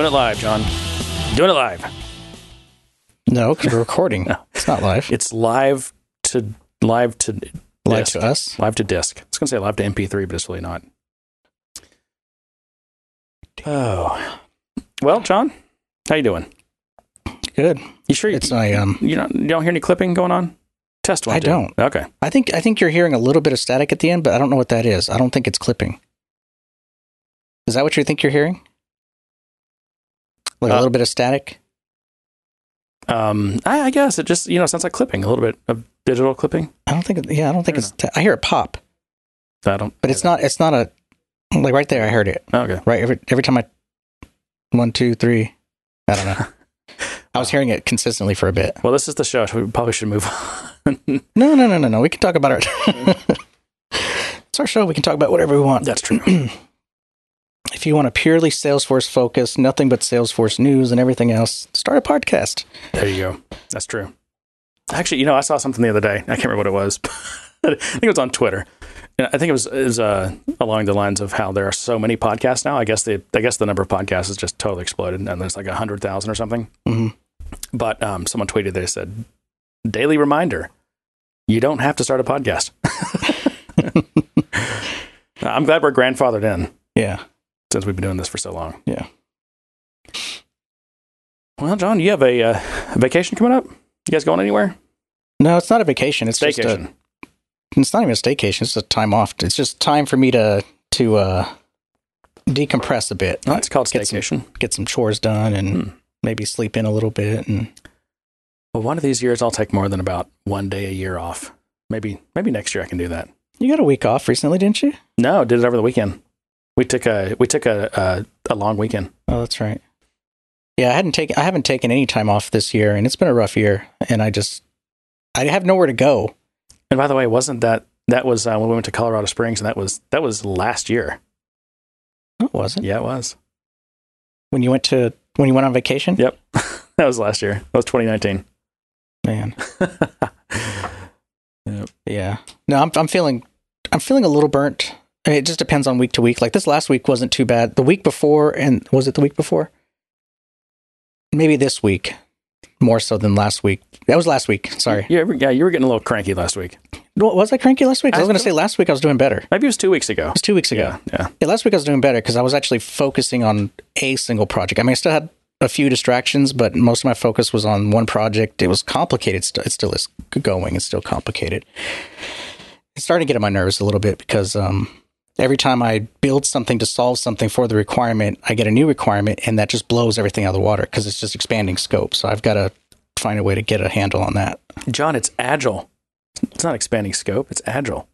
doing it live, John. Doing it live. No, because we're recording. No. It's not live. It's live to live to live disc. to us. Live to disc. I was gonna say live to MP3, but it's really not. Oh, well, John, how you doing? Good. You sure you, It's my um. you don't you don't hear any clipping going on? Test one. I two. don't. Okay. I think I think you're hearing a little bit of static at the end, but I don't know what that is. I don't think it's clipping. Is that what you think you're hearing? Like a Uh, little bit of static? Um, I, I guess it just you know sounds like clipping a little bit of digital clipping. I don't think. Yeah, I don't think I it's. ta- I hear it pop, I don't. but it's not. It's not a. Like right there, I heard it. Okay. Right every every time I. One, two, three. I don't know. I was hearing it consistently for a bit. Well, this is the show. So we probably should move on. No, no, no, no, no. We can talk about it. it's our show. We can talk about whatever we want. That's true. if you want a purely Salesforce focus, nothing but Salesforce news and everything else, start a podcast. There you go. That's true. Actually, you know, I saw something the other day. I can't remember what it was. I think it was on Twitter. And I think it was, it was uh, along the lines of how there are so many podcasts now. I guess the I guess the number of podcasts has just totally exploded, and there's like a hundred thousand or something. Mhm. But um, someone tweeted they said, "Daily reminder: you don't have to start a podcast." I'm glad we're grandfathered in Yeah. Since we've been doing this for so long. Yeah. Well, John, you have a, uh, a vacation coming up. You guys going anywhere? No, it's not a vacation. It's just a, Staycation. it's not even a staycation. It's a time off. It's just time for me to to uh, decompress a bit, Oh, it's called Get some- staycation. get some chores done, and Hmm. maybe sleep in a little bit. And Well, one of these years I'll take more than about one day a year off. Maybe maybe next year I can do that. you got a week off recently, didn't you? No, did it over the weekend. We took a we took a a, a long weekend. Oh, that's right. Yeah, I hadn't taken I haven't taken any time off this year, and it's been a rough year. And I just I have nowhere to go. And by the way, wasn't that that was uh, when we went to Colorado Springs, and that was that was last year. No, it wasn't. Yeah, it was. When you went to when you went on vacation. Yep, that was last year. That was 2019. Man, Yep. yeah. No, I'm I'm feeling I'm feeling a little burnt. It just depends on week to week. Like this last week wasn't too bad. The week before, and was it the week before? Maybe this week, more so than last week. That was last week. Sorry. Yeah, yeah, you were getting a little cranky last week. Wa- Was I cranky last week? I was going to say last week I was doing better. Maybe it was two weeks ago. It was two weeks ago. Yeah, yeah. Yeah, last week I was doing better because I was actually focusing on a single project. I mean, I still had a few distractions, but most of my focus was on one project. It was complicated. It still is going. It's still complicated. It's starting to get on my nerves a little bit because um, every time I build something to solve something for the requirement, I get a new requirement, and that just blows everything out of the water because it's just expanding scope. So I've got to find a way to get a handle on that. John, it's agile. It's not expanding scope. It's agile.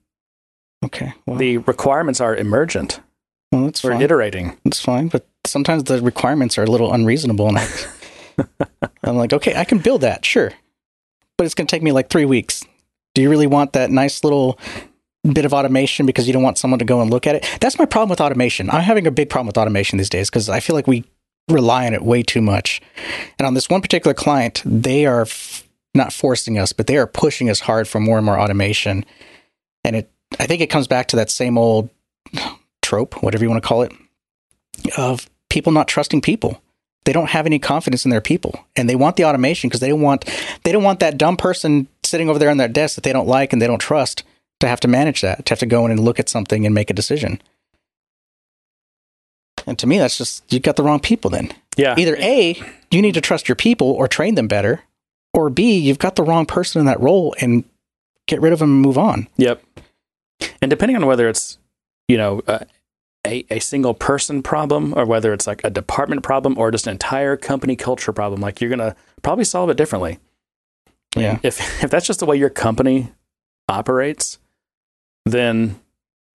Okay. Well, The requirements are emergent. well that's We're fine. iterating. It's fine, but sometimes the requirements are a little unreasonable, and I, I'm like, okay, I can build that, sure, but it's going to take me like three weeks. Do you really want that nice little bit of automation because you don't want someone to go and look at it? That's my problem with automation. I'm having a big problem with automation these days because I feel like we rely on it way too much. And on this one particular client, they are f- not forcing us, but they are pushing us hard for more and more automation. And it, I think it comes back to that same old trope, whatever you want to call it, of people not trusting people. They don't have any confidence in their people, and they want the automation because they want they don't want that dumb person sitting over there on their desk that they don't like and they don't trust to have to manage that, to have to go in and look at something and make a decision. And to me, that's just you got the wrong people. Then Yeah. either a you need to trust your people or train them better, or b you've got the wrong person in that role and get rid of them and move on. Yep. And depending on whether it's, you know, uh, a, a single person problem or whether it's like a department problem or just an entire company culture problem, like you're going to probably solve it differently. Yeah. If, if that's just the way your company operates, then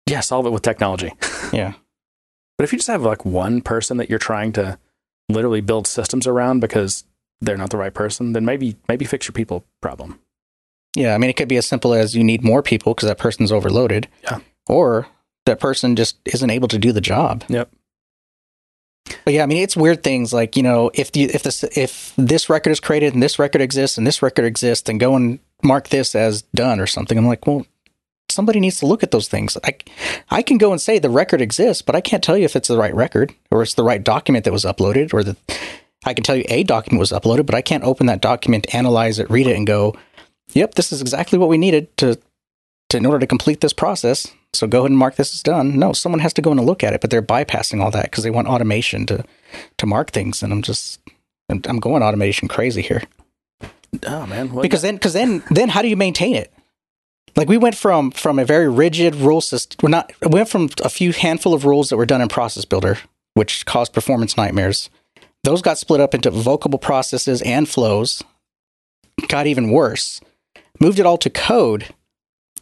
yeah, solve it with technology. Yeah. But if you just have like one person that you're trying to literally build systems around because they're not the right person, then maybe maybe fix your people problem. Yeah, I mean, it could be as simple as you need more people because that person's overloaded. Yeah. Or that person just isn't able to do the job. Yep. But yeah, I mean, it's weird things like you know, if the if this if this record is created and this record exists and this record exists, then go and mark this as done or something. I'm like, well, somebody needs to look at those things. I, I can go and say the record exists, but I can't tell you if it's the right record or it's the right document that was uploaded or the. I can tell you a document was uploaded, but I can't open that document, analyze it, read it, and go, "Yep, this is exactly what we needed to, to in order to complete this process." So go ahead and mark this as done. No, someone has to go in and look at it, but they're bypassing all that because they want automation to to mark things, and I'm just I'm, I'm going automation crazy here Oh man, well, because then because then then how do you maintain it like we went from from a very rigid rule system we're not we went from a few handful of rules that were done in process builder which caused performance nightmares. Those got split up into vocable processes and flows got even worse moved it all to code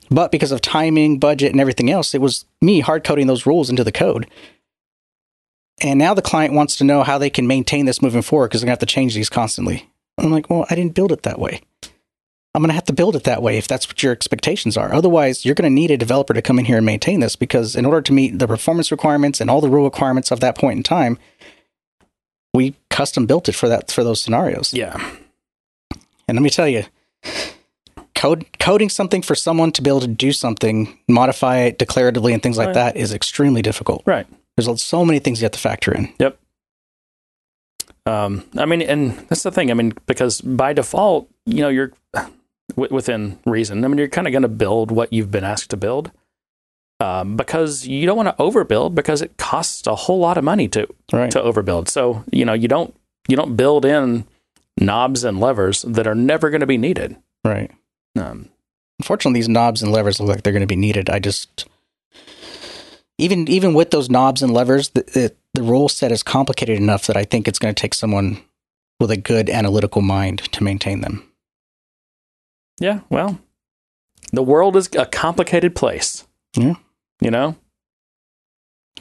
but because of timing budget and everything else it was me hard coding those rules into the code. And now the client wants to know how they can maintain this moving forward because they're going to have to change these constantly. I'm like, well, I didn't build it that way. I'm going to have to build it that way if that's what your expectations are. Otherwise, you're going to need a developer to come in here and maintain this because in order to meet the performance requirements and all the rule requirements of that point in time, we custom built it for that for those scenarios. yeah, And let me tell you, code coding something for someone to be able to do something, modify it declaratively and things like Right. that is extremely difficult. right. There's so many things you have to factor in. Yep. Um, I mean, and that's the thing. I mean, because by default, you know, you're w- within reason. I mean, you're kind of going to build what you've been asked to build, um, because you don't want to overbuild because it costs a whole lot of money to Right. to overbuild. So you know, you don't you don't build in knobs and levers that are never going to be needed. Right. Um, unfortunately these knobs and levers look like they're going to be needed i just even even with those knobs and levers the, the, the rule set is complicated enough that i think it's going to take someone with a good analytical mind to maintain them yeah. Well, the world is a complicated place. Yeah. You know.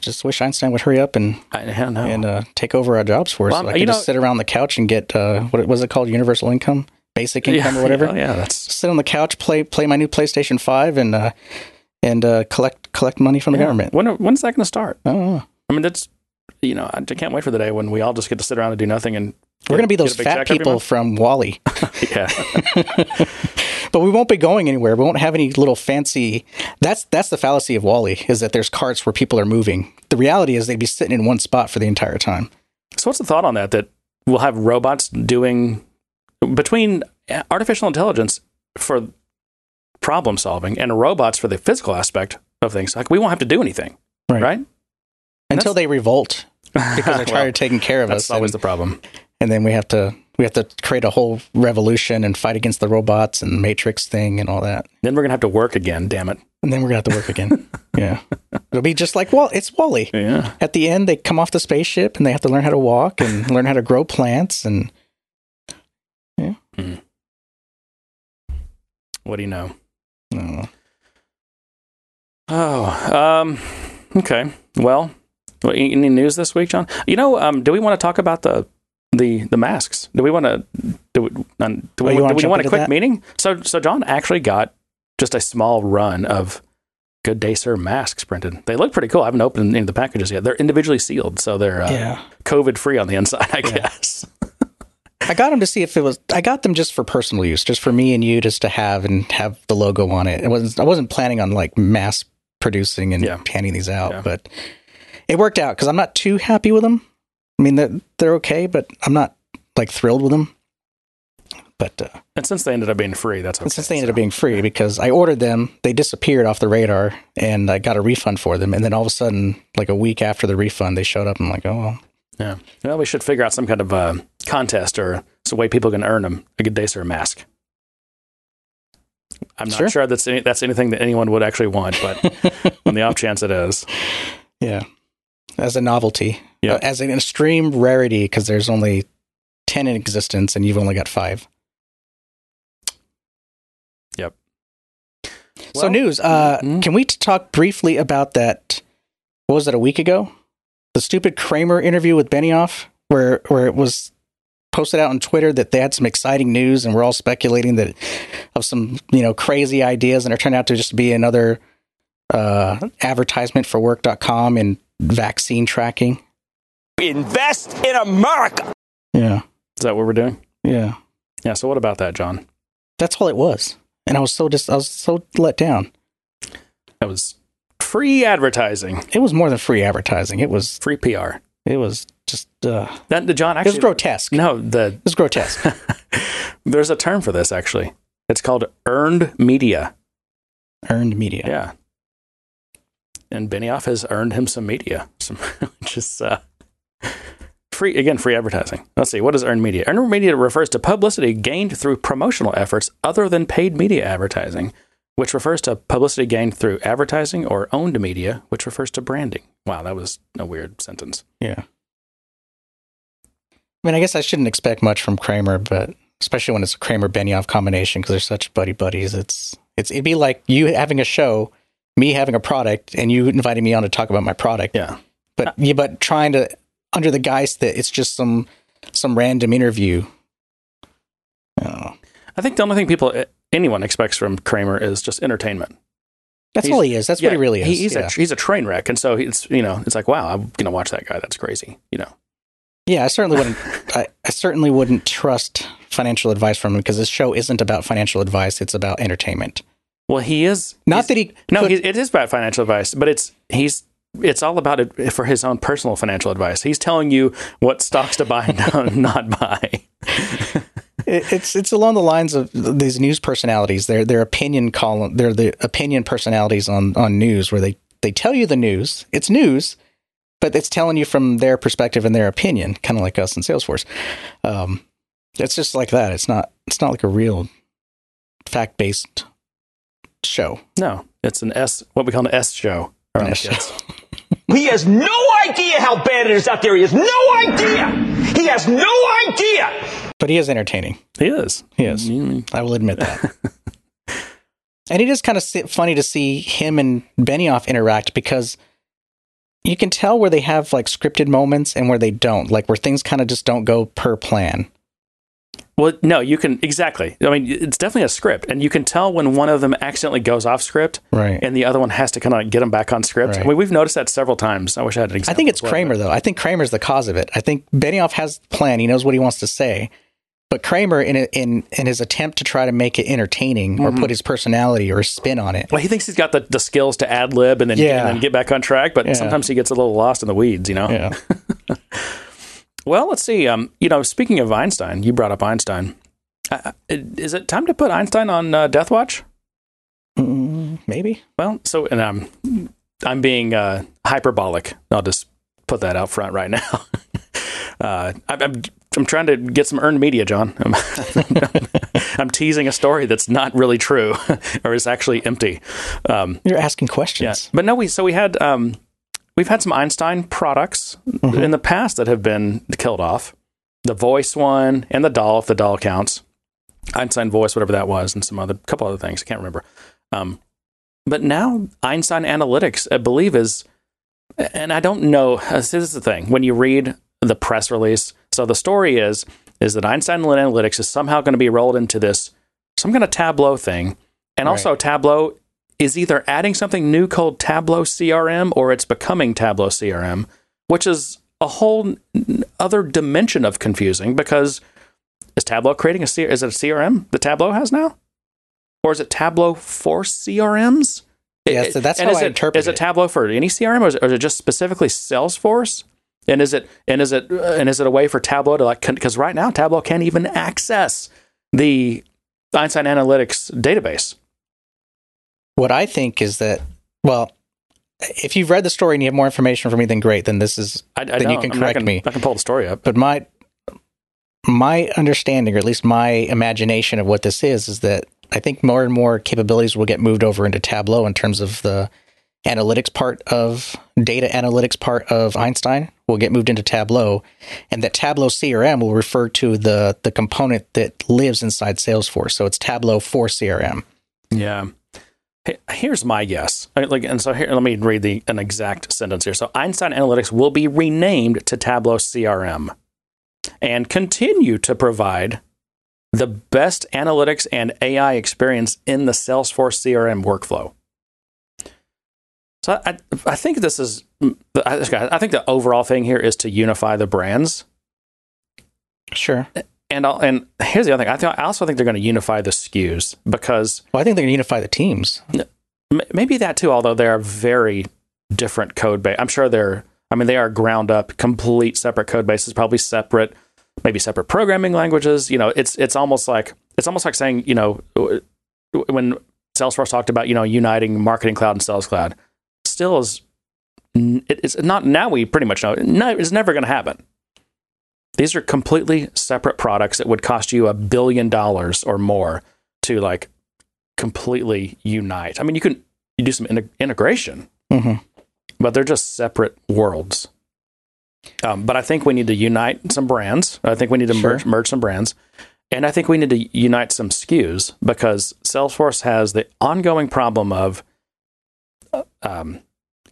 just wish einstein would hurry up and I, I know. and uh, take over our jobs for us Well, so i you could know- just sit around the couch and get uh, what was it called universal income basic income yeah, or whatever Yeah, yeah, that's sit on the couch play play my new playstation 5 and uh, and uh, collect collect money from the yeah. government When when's that going to start? I don't know. I mean, that's you know, I can't wait for the day when we all just get to sit around and do nothing and we're going to be those fat people from WALL-E Yeah, but we won't be going anywhere. We won't have any little fancy. That's that's the fallacy of WALL-E is that there's carts where people are moving. The reality is they'd be sitting in one spot for the entire time. So what's the thought on that? That we'll have robots doing between artificial intelligence for problem solving and robots for the physical aspect of things. Like we won't have to do anything, Right. right? Until they revolt because they're tired of taking care of That's us, That's always and, the problem. and then we have to we have to create a whole revolution and fight against the robots and Matrix thing and all that. Then we're gonna have to work again. Damn it. And then we're gonna have to work again. yeah, it'll be just like Wall. It's WALL-E. Yeah. At the end, they come off the spaceship and they have to learn how to walk and learn how to grow plants and Yeah. What do you know? Know. Oh, um, okay. Well, well, any any news this week, John? You know, um, do we want to talk about the the the masks? Do we want to do we, um, do Oh, we, wanna do we want a quick that? meeting? So so John actually got just a small run of Good Day Sir masks printed. They look pretty cool. I haven't opened any of the packages yet. They're individually sealed, so they're uh, Yeah. COVID free on the inside, I guess. I got them to see if it was. I got them just for personal use, just for me and you, just to have and have the logo on it. It wasn't. I wasn't planning on like mass producing and Yeah. handing these out, Yeah. but it worked out because I'm not too happy with them. I mean, they're they're okay, but I'm not like thrilled with them. But uh, And since they ended up being free, that's okay. since they ended so. up being free, because I ordered them, they disappeared off the radar, and I got a refund for them. And then all of a sudden, like a week after the refund, they showed up. I'm like, oh well, Yeah. Well, we should figure out some kind of uh, contest or some way people can earn them a good day sir mask. I'm not Sure. sure that's any, that's anything that anyone would actually want, but on the off chance it is, Yeah. As a novelty. Yeah. Uh, as an extreme rarity because there's only 10 in existence and you've only got five. Yep. so, Well, news. Uh, mhm. Can we talk briefly about that? What was it, a week ago? The stupid Cramer interview with Benioff, where, where it was posted out on Twitter that they had some exciting news and we're all speculating that of some, you know, crazy ideas and it turned out to just be another uh, advertisement for work.com and vaccine tracking. Invest in America. Yeah. is that what we're doing? Yeah. Yeah. So what about that, John? That's all it was. And I was so just I was so let down. That was free advertising, It was more than free advertising. It was free PR. it was just uh, That the John actually it was grotesque. no the It was grotesque. there's a term for this actually. It's called earned media. Earned media. Yeah. And Benioff has earned him some media, some just uh, free again free advertising. Let's see what is earned media. Earned media refers to publicity gained through promotional efforts other than paid media advertising, which refers to publicity gained through advertising or owned media, which refers to branding. Wow, that was a weird sentence. Yeah. I mean, I guess I shouldn't expect much from Cramer, but especially when it's a Cramer Benioff combination because they're such buddy buddies. It's it's it'd be like you having a show, me having a product, and you inviting me on to talk about my product. Yeah. But uh, yeah, but trying to under the guise that it's just some some random interview. I. I think the only thing people anyone expects from Cramer is just entertainment. That's He's- all he is. That's what he really is. He, he's yeah. a he's a train wreck, and so it's you know it's like wow, I'm gonna watch that guy. That's crazy. You know. Yeah, I certainly wouldn't. I, I certainly wouldn't trust financial advice from him because this show isn't about financial advice; it's about entertainment. Well, he is Not that he No, could- he, it is about financial advice, but it's he's it's all about it for his own personal financial advice. He's telling you what stocks to buy and not buy. It's it's along the lines of these news personalities. They're their opinion column. They're the opinion personalities on on news where they they tell you the news. It's news, but it's telling you from their perspective and their opinion, kind of like us in Salesforce. Um, it's just like that. It's not it's not like a real fact based show. No, it's an S, what we call an S show. An S show. He has no idea how bad it is out there. He has no idea. He has no idea. But he is entertaining. He is. He is. Mm, I will admit that. and it is kind of funny to see him and Benioff interact because you can tell where they have like scripted moments and where they don't, like where things kind of just don't go per plan. Well, no, you can exactly. I mean, it's definitely a script, and you can tell when one of them accidentally goes off script, Right. and the other one has to kind of get them back on script. Right. I mean, we've noticed that several times. I wish I had an example. I think it's well, Cramer though. I think Cramer's the cause of it. I think Benioff has the plan. He knows what he wants to say. But Cramer, in in in his attempt to try to make it entertaining or mm-hmm. put his personality or spin on it, Well, he thinks he's got the, the skills to ad lib and then Yeah. and then get back on track, but Yeah. sometimes he gets a little lost in the weeds, you know. yeah, Well, let's see. Um, you know, speaking of Einstein, you brought up Einstein. Uh, is it time to put Einstein on uh, Death Watch? Mm, maybe. Well, so and um, I'm being uh, hyperbolic. I'll just put that out front right now. uh, I'm, I'm I'm trying to get some earned media, John. I'm, I'm teasing a story that's not really true, or is actually empty. Um, You're asking yeah, questions. but no, we so we had um, we've had some Einstein products in the past that have been killed off. The voice one and the doll, if the doll counts. Einstein voice, whatever that was, and some other couple other things. I can't remember. Um, but now Einstein Analytics, I believe, is, and I don't know. uh, This is the thing when you read the press release. So the story is is that Einstein Analytics is somehow going to be rolled into this some kind of Tableau thing, and also Tableau is either adding something new called Tableau CRM or it's becoming Tableau CRM, which is a whole other dimension of confusing because is Tableau creating a C- is it a CRM that Tableau has now? Or is it Tableau for CRMs? Yeah, so that's and how is I it, interpret Is it it. Tableau for any CRM, or is it, or is it just specifically Salesforce? And is it and is it and is it a way for Tableau to like because right now Tableau can't even access the Einstein Analytics database. What I think is that, well, if you've read the story and you have more information for me, then great. Then this is I, I Then you don't. can I mean, I correct me. I can pull the story up. but my my understanding or at least my imagination of what this is is that i think more and more capabilities will get moved over into tableau in terms of the analytics part of data analytics part of einstein will get moved into tableau and that tableau crm will refer to the the component that lives inside salesforce so it's tableau for crm Yeah. Here's my guess. Like, and so here, let me read the an exact sentence here. So Einstein Analytics will be renamed to Tableau CRM and continue to provide the best analytics and AI experience in the Salesforce CRM workflow. So I, I think this is, I I think the overall thing here is to unify the brands. sure eh, And I'll, and here's the other thing. I, I also think they're going to unify the SKUs because well i think they're going to unify the teams M- maybe that too. Although they are very different code base. I'm sure they're. I mean, they are ground up, complete separate code bases, probably separate, maybe separate programming languages. You know, it's it's almost like it's almost like saying, you know, when Salesforce talked about you know uniting Marketing Cloud and Sales Cloud, still is it's not now. We pretty much know no, it's never going to happen. These are completely separate products that would cost you a billion dollars or more to like completely unite. I mean, you can you do some integ- integration, hmm but they're just separate worlds. Um, but I think we need to unite some brands. I think we need to Sure. merge, merge some brands. And I think we need to unite some SKUs because Salesforce has the ongoing problem of uh, um,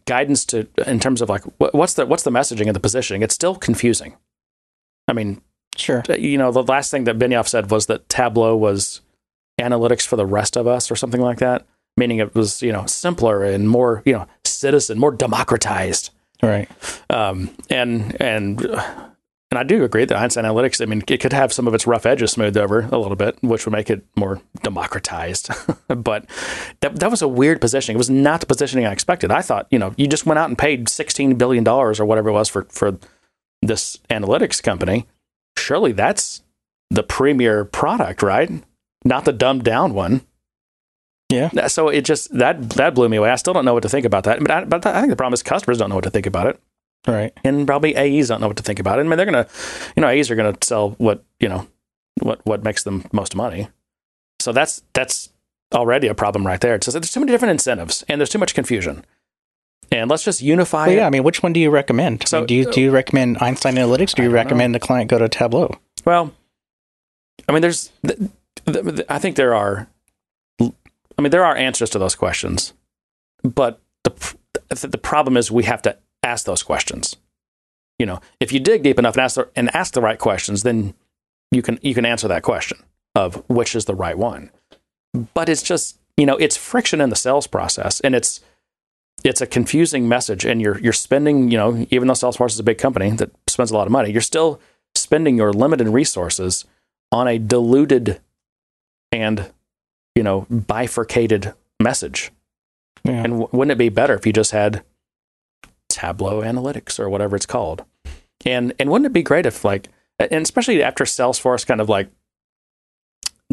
guidance to in terms of like what, what's the what's the messaging and the positioning. It's still confusing. I mean, Sure. you know, the last thing that Benioff said was that Tableau was analytics for the rest of us or something like that, meaning it was, you know, simpler and more, you know, citizen, more democratized. Right. Um, and, and, and I do agree that Einstein Analytics, I mean, it could have some of its rough edges smoothed over a little bit, which would make it more democratized. but that, that was a weird positioning. It was not the positioning I expected. I thought, you know, you just went out and paid $16 billion or whatever it was for, for this analytics company. Surely that's the premier product, right? Not the dumbed down one. Yeah. So it just that that blew me away. I still don't know what to think about that. But I, but I think the problem is customers don't know what to think about it, Right. and probably AEs don't know what to think about it. I mean, they're gonna, you know, AEs are gonna sell what you know, what what makes them most money. So that's that's already a problem right there. It's just, there's too many different incentives, and there's too much confusion. And let's just unify. Well, yeah. I mean, which one do you recommend? I So- mean, do you do you recommend Einstein Analytics? Do you don't know. recommend the client go to Tableau? Well, I mean, there's, th- th- th- I think there are, I mean, there are answers to those questions, but the the the problem is we have to ask those questions. You know, if you dig deep enough and ask the, and ask the right questions, then you can you can answer that question of which is the right one. But it's just you know it's friction in the sales process, and it's it's a confusing message, and you're you're spending you know even though Salesforce is a big company that spends a lot of money, you're still spending your limited resources on a diluted and you know bifurcated message. Yeah. And w- wouldn't it be better if you just had Tableau Analytics or whatever it's called? And and wouldn't it be great if like and especially after Salesforce kind of like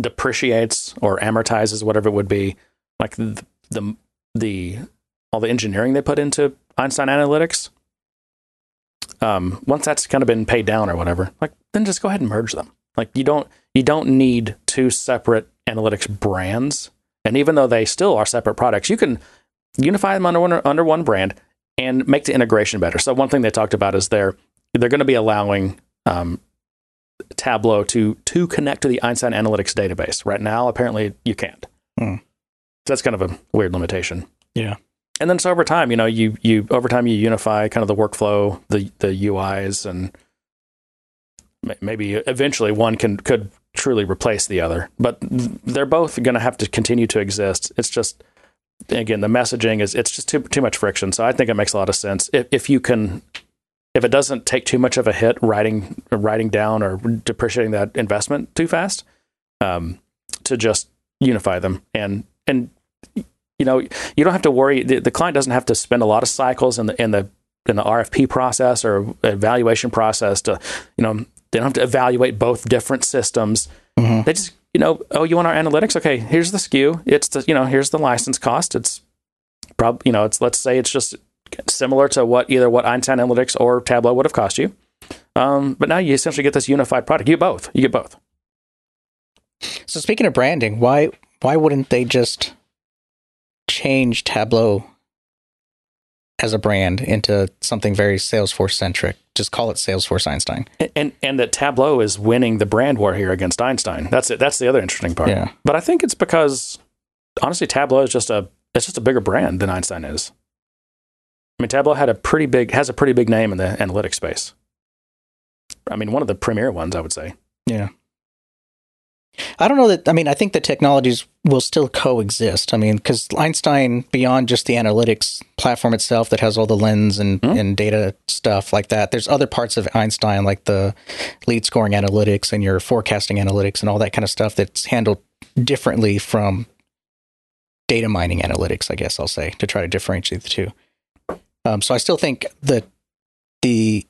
depreciates or amortizes whatever it would be like the the, the all the engineering they put into Einstein Analytics um, once that's kind of been paid down or whatever, like then just go ahead and merge them. Like you don't you don't need two separate analytics brands. And even though they still are separate products, you can unify them under one under one brand and make the integration better. So one thing they talked about is they're they're going to be allowing um, Tableau to to connect to the Einstein Analytics database. Right now, apparently you can't. Hmm. So that's kind of a weird limitation. Yeah. And then so over time, you know, you you over time you unify kind of the workflow, the the UIs, and maybe eventually one can could truly replace the other. But they're both going to have to continue to exist. It's just again the messaging is it's just too too much friction. So I think it makes a lot of sense if if you can if it doesn't take too much of a hit writing writing down or depreciating that investment too fast, um, to just unify them and and you know you don't have to worry. The, the client doesn't have to spend a lot of cycles in the in the in the RFP process or evaluation process to you know they don't have to evaluate both different systems. Mhm. They just you know oh you want our analytics okay here's the SKU it's the you know here's the license cost it's prob you know it's let's say it's just similar to what either what Einstein Analytics or Tableau would have cost you. Um, but now you essentially get this unified product. You get both. You get both. So speaking of branding, why why wouldn't they just change Tableau as a brand into something very Salesforce centric? Just call it Salesforce Einstein. And, and and that Tableau is winning the brand war here against Einstein. That's it. That's the other interesting part. Yeah. But I think it's because honestly, Tableau is just a it's just a bigger brand than Einstein is. I mean, Tableau had a pretty big has a pretty big name in the analytics space. I mean, one of the premier ones, I would say. Yeah. I don't know that. I mean, I think the technologies will still coexist. I mean, because Einstein, beyond just the analytics platform itself that has all the lens and, Mhm. and data stuff like that, there's other parts of Einstein, like the lead scoring analytics and your forecasting analytics and all that kind of stuff that's handled differently from data mining analytics, I guess I'll say, to try to differentiate the two. Um, so I still think that the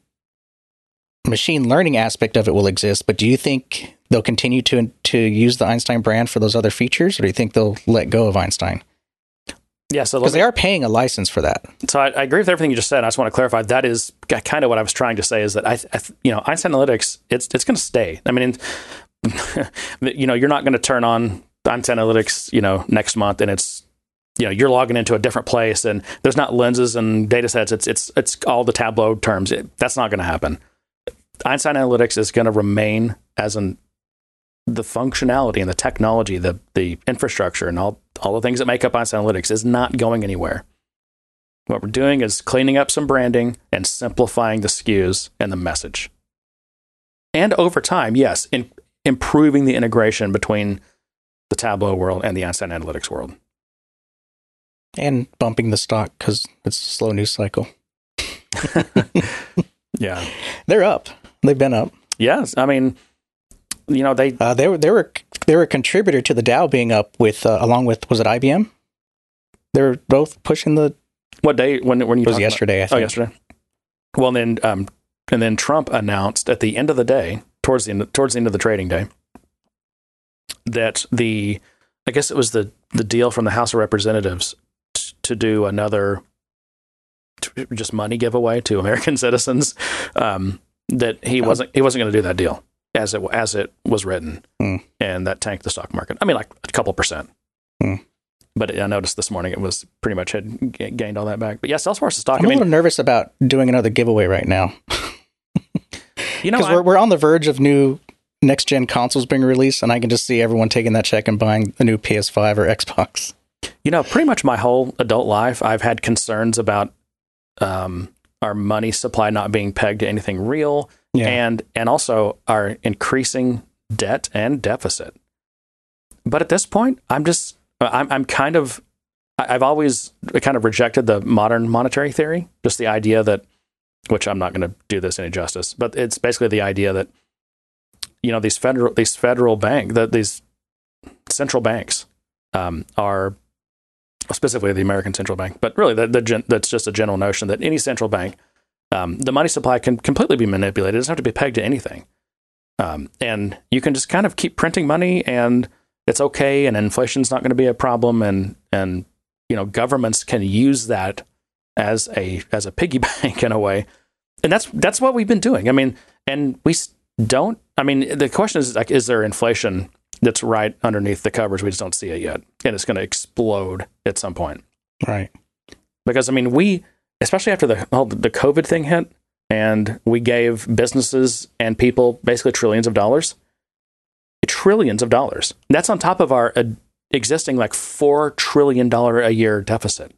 machine learning aspect of it will exist, but do you think they'll continue to to use the Einstein brand for those other features, or do you think they'll let go of Einstein? Yeah, so Because they are paying a license for that. So I, I agree with everything you just said. I just want to clarify that is kind of what I was trying to say is that I, I you know, Einstein Analytics, it's it's going to stay. I mean, you know, you're not going to turn on Einstein Analytics, you know, next month and it's you know you're logging into a different place and there's not lenses and data sets. It's it's it's all the Tableau terms. It, that's not going to happen. Einstein Analytics is going to remain as an the functionality and the technology, the the infrastructure, and all all the things that make up Einstein Analytics is not going anywhere. What we're doing is cleaning up some branding and simplifying the SKUs and the message. And over time, yes, in improving the integration between the Tableau world and the Einstein Analytics world. And bumping the stock because it's a slow news cycle. yeah. They're up. They've been up. Yes. I mean, you know, they Uh, they were they were they were a contributor to the Dow being up with uh, along with was it IBM? They were both pushing the. what day when when you It was talking about- yesterday. I Oh, yesterday. Well, then, um, and then Trump announced at the end of the day, towards the end, towards the end of the trading day, that the, I guess it was the the deal from the House of Representatives t- to do another, t- just money giveaway to American citizens. Um, that he Oh. wasn't he wasn't going to do that deal as it as it was written, Hmm. and that tanked the stock market. I mean, like a couple percent. Hmm. But I noticed this morning it was pretty much had g- gained all that back. But yeah, Salesforce stock. I'm I a mean, little nervous about doing another giveaway right now you know, because we're we're on the verge of new next gen consoles being released, and I can just see everyone taking that check and buying a new PS5 or Xbox. You know, pretty much my whole adult life, I've had concerns about um, our money supply not being pegged to anything real, Yeah. and and also our increasing debt and deficit. But at this point, I'm just I'm I'm kind of I've always kind of rejected the modern monetary theory, just the idea that, which I'm not going to do this any justice, but it's basically the idea that you know these federal these federal bank that these central banks um, are specifically the American Central Bank, but really the, the gen, that's just a general notion that any central bank, um, the money supply can completely be manipulated. It doesn't have to be pegged to anything. Um, and you can just kind of keep printing money and it's okay. And inflation's not going to be a problem. And, and, you know, governments can use that as a, as a piggy bank in a way. And that's, that's what we've been doing. I mean, and we don't, I mean, the question is like, is there inflation that's right underneath the covers? We just don't see it yet. And it's going to explode at some point Right. because I mean we especially after the whole the COVID thing hit and we gave businesses and people basically trillions of dollars trillions of dollars that's on top of our uh, existing like 4 trillion dollar a year deficit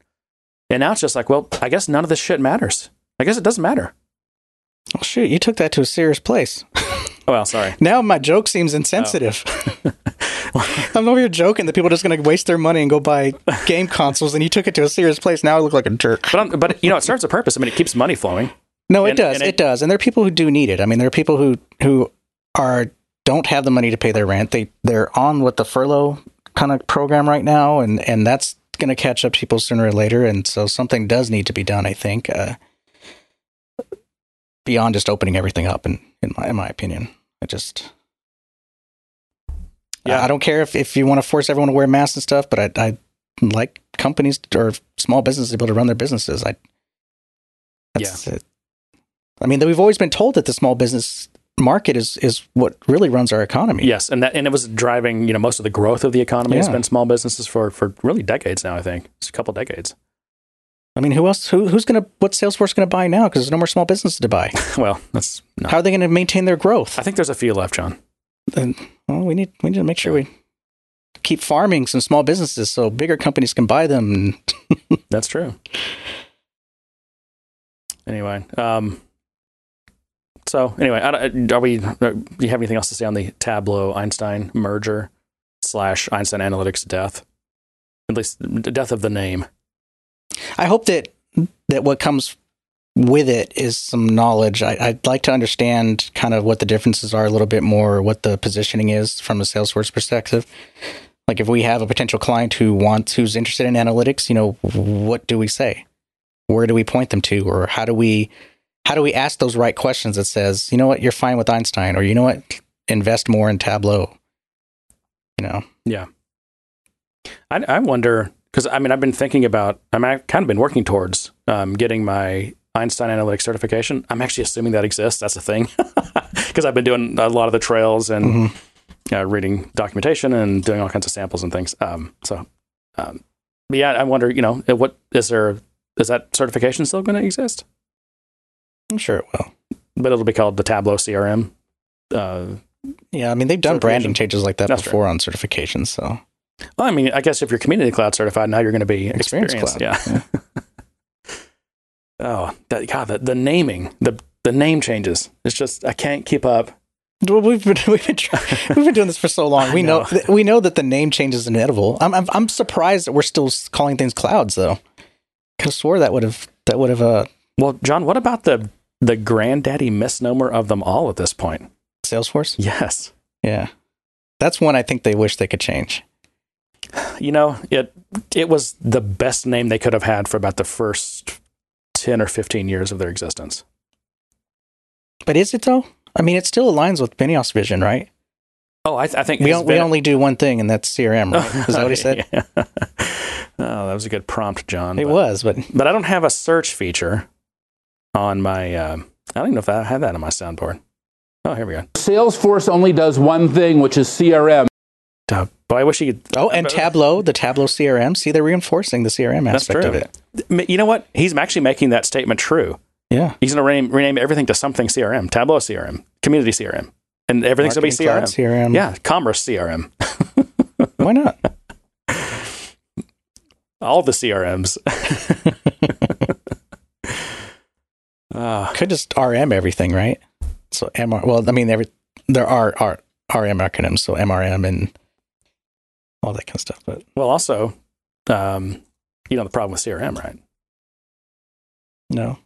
and now it's just like well I guess none of this shit matters I guess it doesn't matter Well, shoot, you took that to a serious place. oh well sorry Now my joke seems insensitive. I'm over here joking that people are just going to waste their money and go buy game consoles, and you took it to a serious place. Now I look like a jerk. but I'm, but you know it serves a purpose I mean it keeps money flowing No, it And- does. and it, it- does. And there are people who do need it. I mean, there are people who who are don't have the money to pay their rent. They they're on what the furlough kind of program right now, and and that's going to catch up people sooner or later. And so something does need to be done. I think uh, beyond just opening everything up. In in my in my opinion, I just. Yeah. I don't care if, if you want to force everyone to wear masks and stuff, but I, I like companies or small businesses to be able to run their businesses. I, that's it. I mean, we've always been told that the small business market is is what really runs our economy. yes and that and it was driving you know most of the growth of the economy has been small businesses for for really decades now I think it's a couple decades I mean, who else? Who, who's going to? What's Salesforce going to buy now? Because there's no more small businesses to buy. well that's no. How are they going to maintain their growth? I think there's a few left, John. And, well, we need we need to make sure we keep farming some small businesses so bigger companies can buy them. That's true. Anyway, um, so anyway, are we? uh, Do you have anything else to say on the Tableau Einstein merger slash Einstein Analytics death? At least the death of the name. I hope that that what comes with it is some knowledge. I, I'd like to understand kind of what the differences are a little bit more, what the positioning is from a Salesforce perspective. Like if we have a potential client who wants, who's interested in analytics, you know, what do we say? Where do we point them to, or how do we, how do we ask those right questions that says, you know what, you're fine with Einstein, or you know what, invest more in Tableau. You know, Yeah. I, I wonder because I mean I've been thinking about I'm I've kind of been working towards um, getting my Einstein Analytics certification. I'm actually assuming that exists. That's a thing because I've been doing a lot of the trails and Mhm. uh, reading documentation and doing all kinds of samples and things. Um, so, um, but yeah, I wonder. You know, what is there? Is that certification still going to exist? I'm sure it will. But it'll be called the Tableau CRM. Uh, Yeah, I mean they've done branding changes like that That's before on certifications, so well, I mean, I guess if you're Community Cloud certified, now you're going to be Experience. Cloud. Yeah. Oh, that, God, the, the naming, the the name changes. It's just I can't keep up. Well, we've been we've been, we've been doing this for so long. We know, know. we know that the name change is inevitable. I'm I'm, I'm surprised that we're still calling things clouds though. Could have swore that would have that would have uh Well, John, what about the the granddaddy misnomer of them all at this point? Salesforce. Yes, Yeah, that's one I think they wish they could change. You know it. It was the best name they could have had for about the first ten or fifteen years of their existence. But is it though? I mean, it still aligns with Benioff's vision, right? Oh, I, th- I think We it's on, we only do one thing, and that's CRM. Right? Is that what he said? Yeah. oh, that was a good prompt, John. It but- was, but but I don't have a search feature on my. Uh, I don't even know if I have that on my soundboard. Oh, here we go. Salesforce only does one thing, which is CRM. Duh. But I wish you could. oh, and Tableau, the Tableau CRM. See, they're reinforcing the CRM That's aspect true. of it. You know what? He's actually making that statement true. Yeah, He's going to rename, rename everything to something CRM, Tableau CRM, Community CRM, and everything's going to be CRM. CRM. Yeah, Commerce CRM, why not? all the CRMs. Ah, could just RM everything, right? So MR. Well, I mean, every there are R, RM acronyms, so MRM and all that kind of stuff. But well, also, um, you know the problem with CRM, right? no,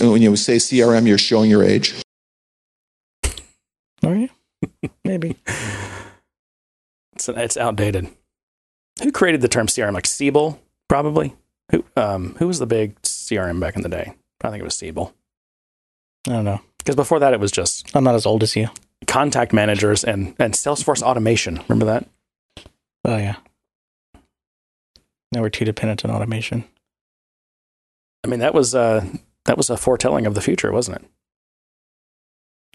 When you say CRM, you're showing your age. are you? Maybe. It's it's outdated. Who created the term CRM? Like Siebel, probably. Who um who was the big CRM back in the day? I think it was Siebel. I don't know. Because before that, it was just I'm not as old as you. Contact managers and and Salesforce automation. Remember that? Oh yeah. Now we're too dependent on automation. I mean, that was uh that was a foretelling of the future, wasn't it?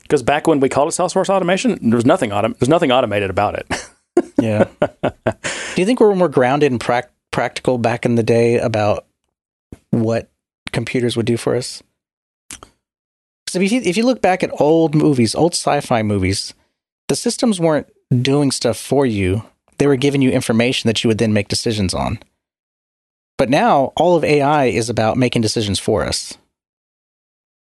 Because back when we called it Salesforce automation, there was nothing autom- there's nothing automated about it. Yeah. Do you think we're more grounded and prac- practical back in the day about what computers would do for us? If you if you look back at old movies, old sci-fi movies, the systems weren't doing stuff for you; they were giving you information that you would then make decisions on. But now, all of AI is about making decisions for us.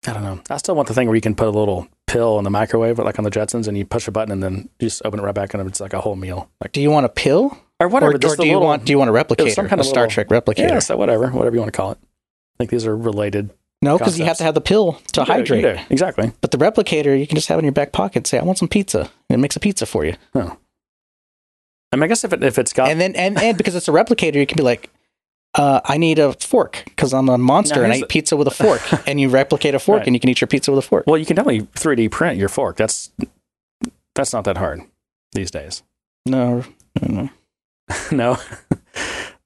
I don't know. I still want the thing where you can put a little pill in the microwave, like on the Jetsons, and you push a button and then you just open it right back, and it's like a whole meal, like Do you want a pill, or whatever. or, or do you little- want do you want a replicator, some kind of Star little- Trek replicator? Yeah, so whatever, whatever you want to call it. I think these are related. No, because you have to have the pill to You hydrate. do. Exactly. But the replicator, you can just have in your back pocket. Say, "I want some pizza," and it makes a pizza for you. I mean, I guess if it if it's got and then, and and because it's a replicator, you can be like, uh, "I need a fork because I'm a monster Now, and I eat pizza with a fork." and you replicate a fork, Right. and you can eat your pizza with a fork. well, you can definitely 3D print your fork. That's that's not that hard these days. No, no. no.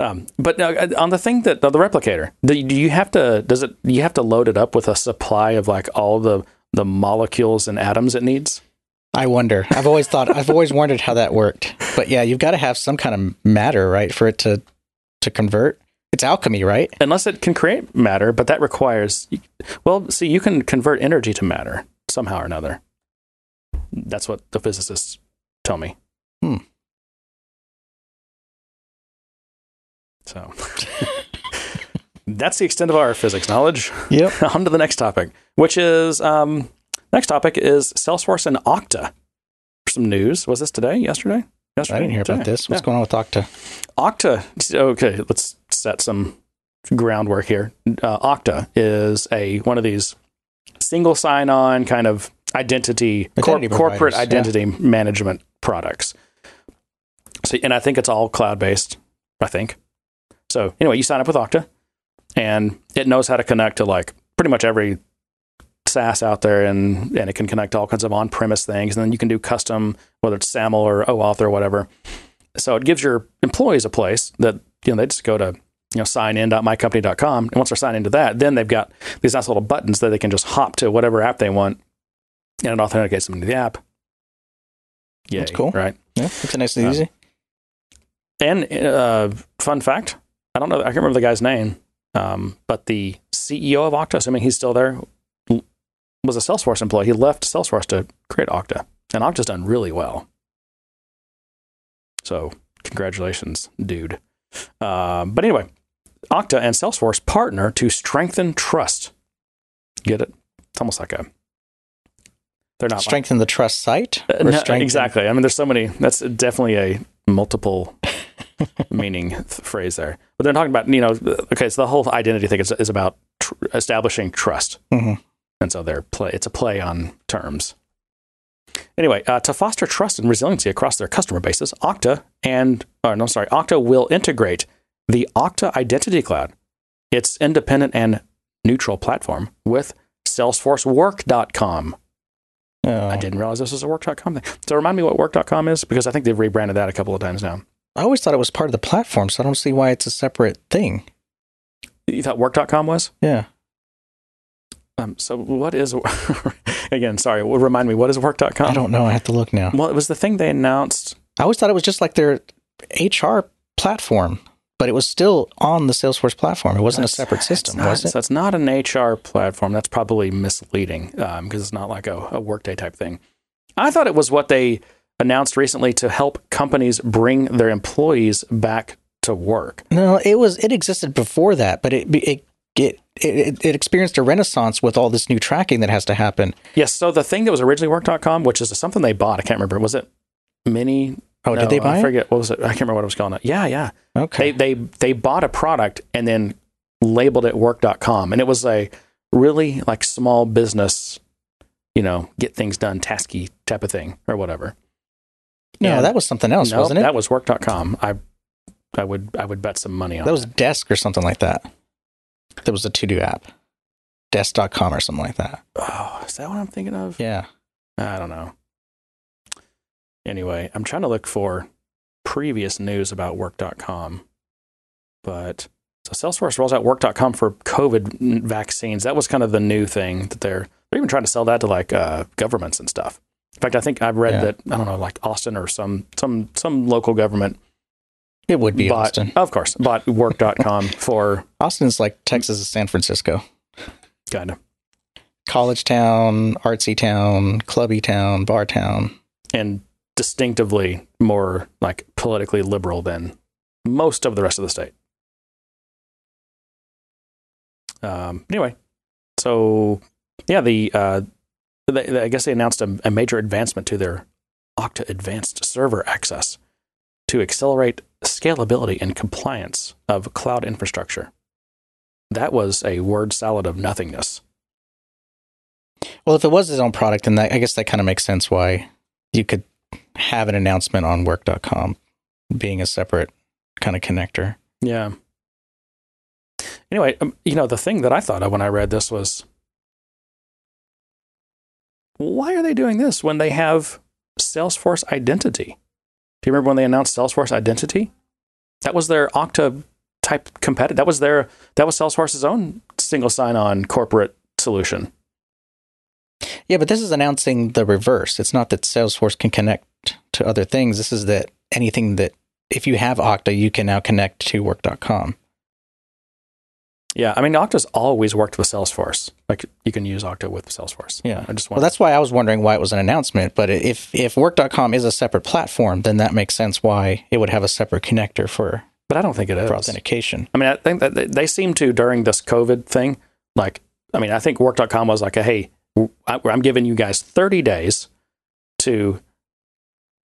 Um, but now, uh, on the thing that the replicator, do, do you have to? Does it? You have to load it up with a supply of like all the the molecules and atoms it needs. I wonder. I've always thought. I've always wondered how that worked. But yeah, you've got to have some kind of matter, right, for it to to convert. It's alchemy, right? Unless it can create matter, but that requires. Well, see, you can convert energy to matter somehow or another. That's what the physicists tell me. Hmm. So that's the extent of our physics knowledge. Yep. On to the next topic, which is um, next topic is Salesforce and Okta. Some news. Was this today? Yesterday? Yesterday? I didn't hear about this. What's Yeah. going on with Okta? Okta. Okay, let's set some groundwork here. Uh, Okta is a one of these single sign-on kind of identity, cor- corporate providers, yeah. identity management products. So, and I think it's all cloud based. I think. So anyway, you sign up with Okta, and it knows how to connect to like pretty much every SaaS out there, and and it can connect to all kinds of on premise things, and then you can do custom, whether it's SAML or OAuth or whatever. So it gives your employees a place that you know they just go to you know sign in.mycompany.com, and once they're signed into that, then they've got these nice little buttons that they can just hop to whatever app they want, and it authenticates them into the app. Yeah, That's cool. right? Yeah, it's nice and Um, easy. And uh, fun fact, I don't know, I can't remember the guy's name, um, but the CEO of Okta, assuming he's still there, was a Salesforce employee. He left Salesforce to create Okta, and Okta's done really well. So, congratulations, dude. Um, but anyway, Okta and Salesforce partner to strengthen trust. Get it? It's almost like a. They're not like- Strengthen the trust site. uh, no, strengthen- exactly. I mean, there's so many. That's definitely a multiple meaning th- phrase there. But they're talking about, you know, okay, so the whole identity thing is, is about tr- establishing trust. Mhm. And so they're play, it's a play on terms. Anyway, uh, to foster trust and resiliency across their customer bases, Okta and, or no, sorry, Okta will integrate the Okta Identity Cloud, its independent and neutral platform, with SalesforceWork.com. Oh. I didn't realize this was a work.com thing. So remind me what work.com is because I think they've rebranded that a couple of times now. I always thought it was part of the platform, so I don't see why it's a separate thing. You thought work.com was? Yeah. Um, so what is, again, sorry, remind me, what is work.com? I don't know. I have to look now. Well, it was the thing they announced. I always thought it was just like their HR platform, but it was still on the Salesforce platform. It wasn't a separate system, not, was it? So it's not an HR platform. That's probably misleading because it's not like a, a workday type thing. I thought it was what they announced recently to help companies bring their employees back to work. No, it was. It existed before that, but it it it it, it experienced a renaissance with all this new tracking that has to happen. Yes. So the thing that was originally work.com, which is something they bought, I can't remember. Was it Mini? Oh, No, did they buy I it? forget. What was it? I can't remember what it was called. Yeah, yeah. Okay. They they they bought a product and then labeled it work.com and it was a really like small business, you know, get things done tasky type of thing or whatever. No, and- that was something else, no, wasn't it? that was work.com. I I would I would bet some money on that was Desk or something like that. There was a to do app, Desk.com or something like that. Oh, is that what I'm thinking of? Yeah. I don't know. Anyway, I'm trying to look for previous news about work.com. But so Salesforce rolls out work.com for COVID vaccines. That was kind of the new thing that they're they're even trying to sell that to like uh, governments and stuff. In fact, I think I've read Yeah. that I don't know, like Austin or some some some local government It would be bought, Austin. of course, bought work.com for Austin's like Texas is San Francisco. kind of College town, artsy town, clubby town, bar town. and distinctively more like politically liberal than most of the rest of the state. Um, anyway, so yeah, the uh, they, they- I guess they announced a, a major advancement to their Okta Advanced Server Access to accelerate scalability and compliance of cloud infrastructure. That was a word salad of nothingness. Well, if it was his own product, then that, I guess that kind of makes sense why you could have an announcement on work.com being a separate kind of connector. Yeah. Anyway, um, you know, the thing that I thought of when I read this was why are they doing this when they have Salesforce Identity? Do you remember when they announced Salesforce Identity? That was their Okta type competitor. That was their that was Salesforce's own single sign-on corporate solution. Yeah, but this is announcing the reverse. It's not that Salesforce can connect to other things. This is that anything that if you have Okta, you can now connect to work.com. Yeah, I mean Okta's always worked with Salesforce. Like you can use Okta with Salesforce. Yeah. I just Well, that's why I was wondering why it was an announcement. But if if work.com is a separate platform, then that makes sense why it would have a separate connector for, but I don't think it is. authentication. I mean, I think that they- seem to during this COVID thing. Like, I mean, I think Work.com was like, a, "Hey, I'm giving you guys 30 days to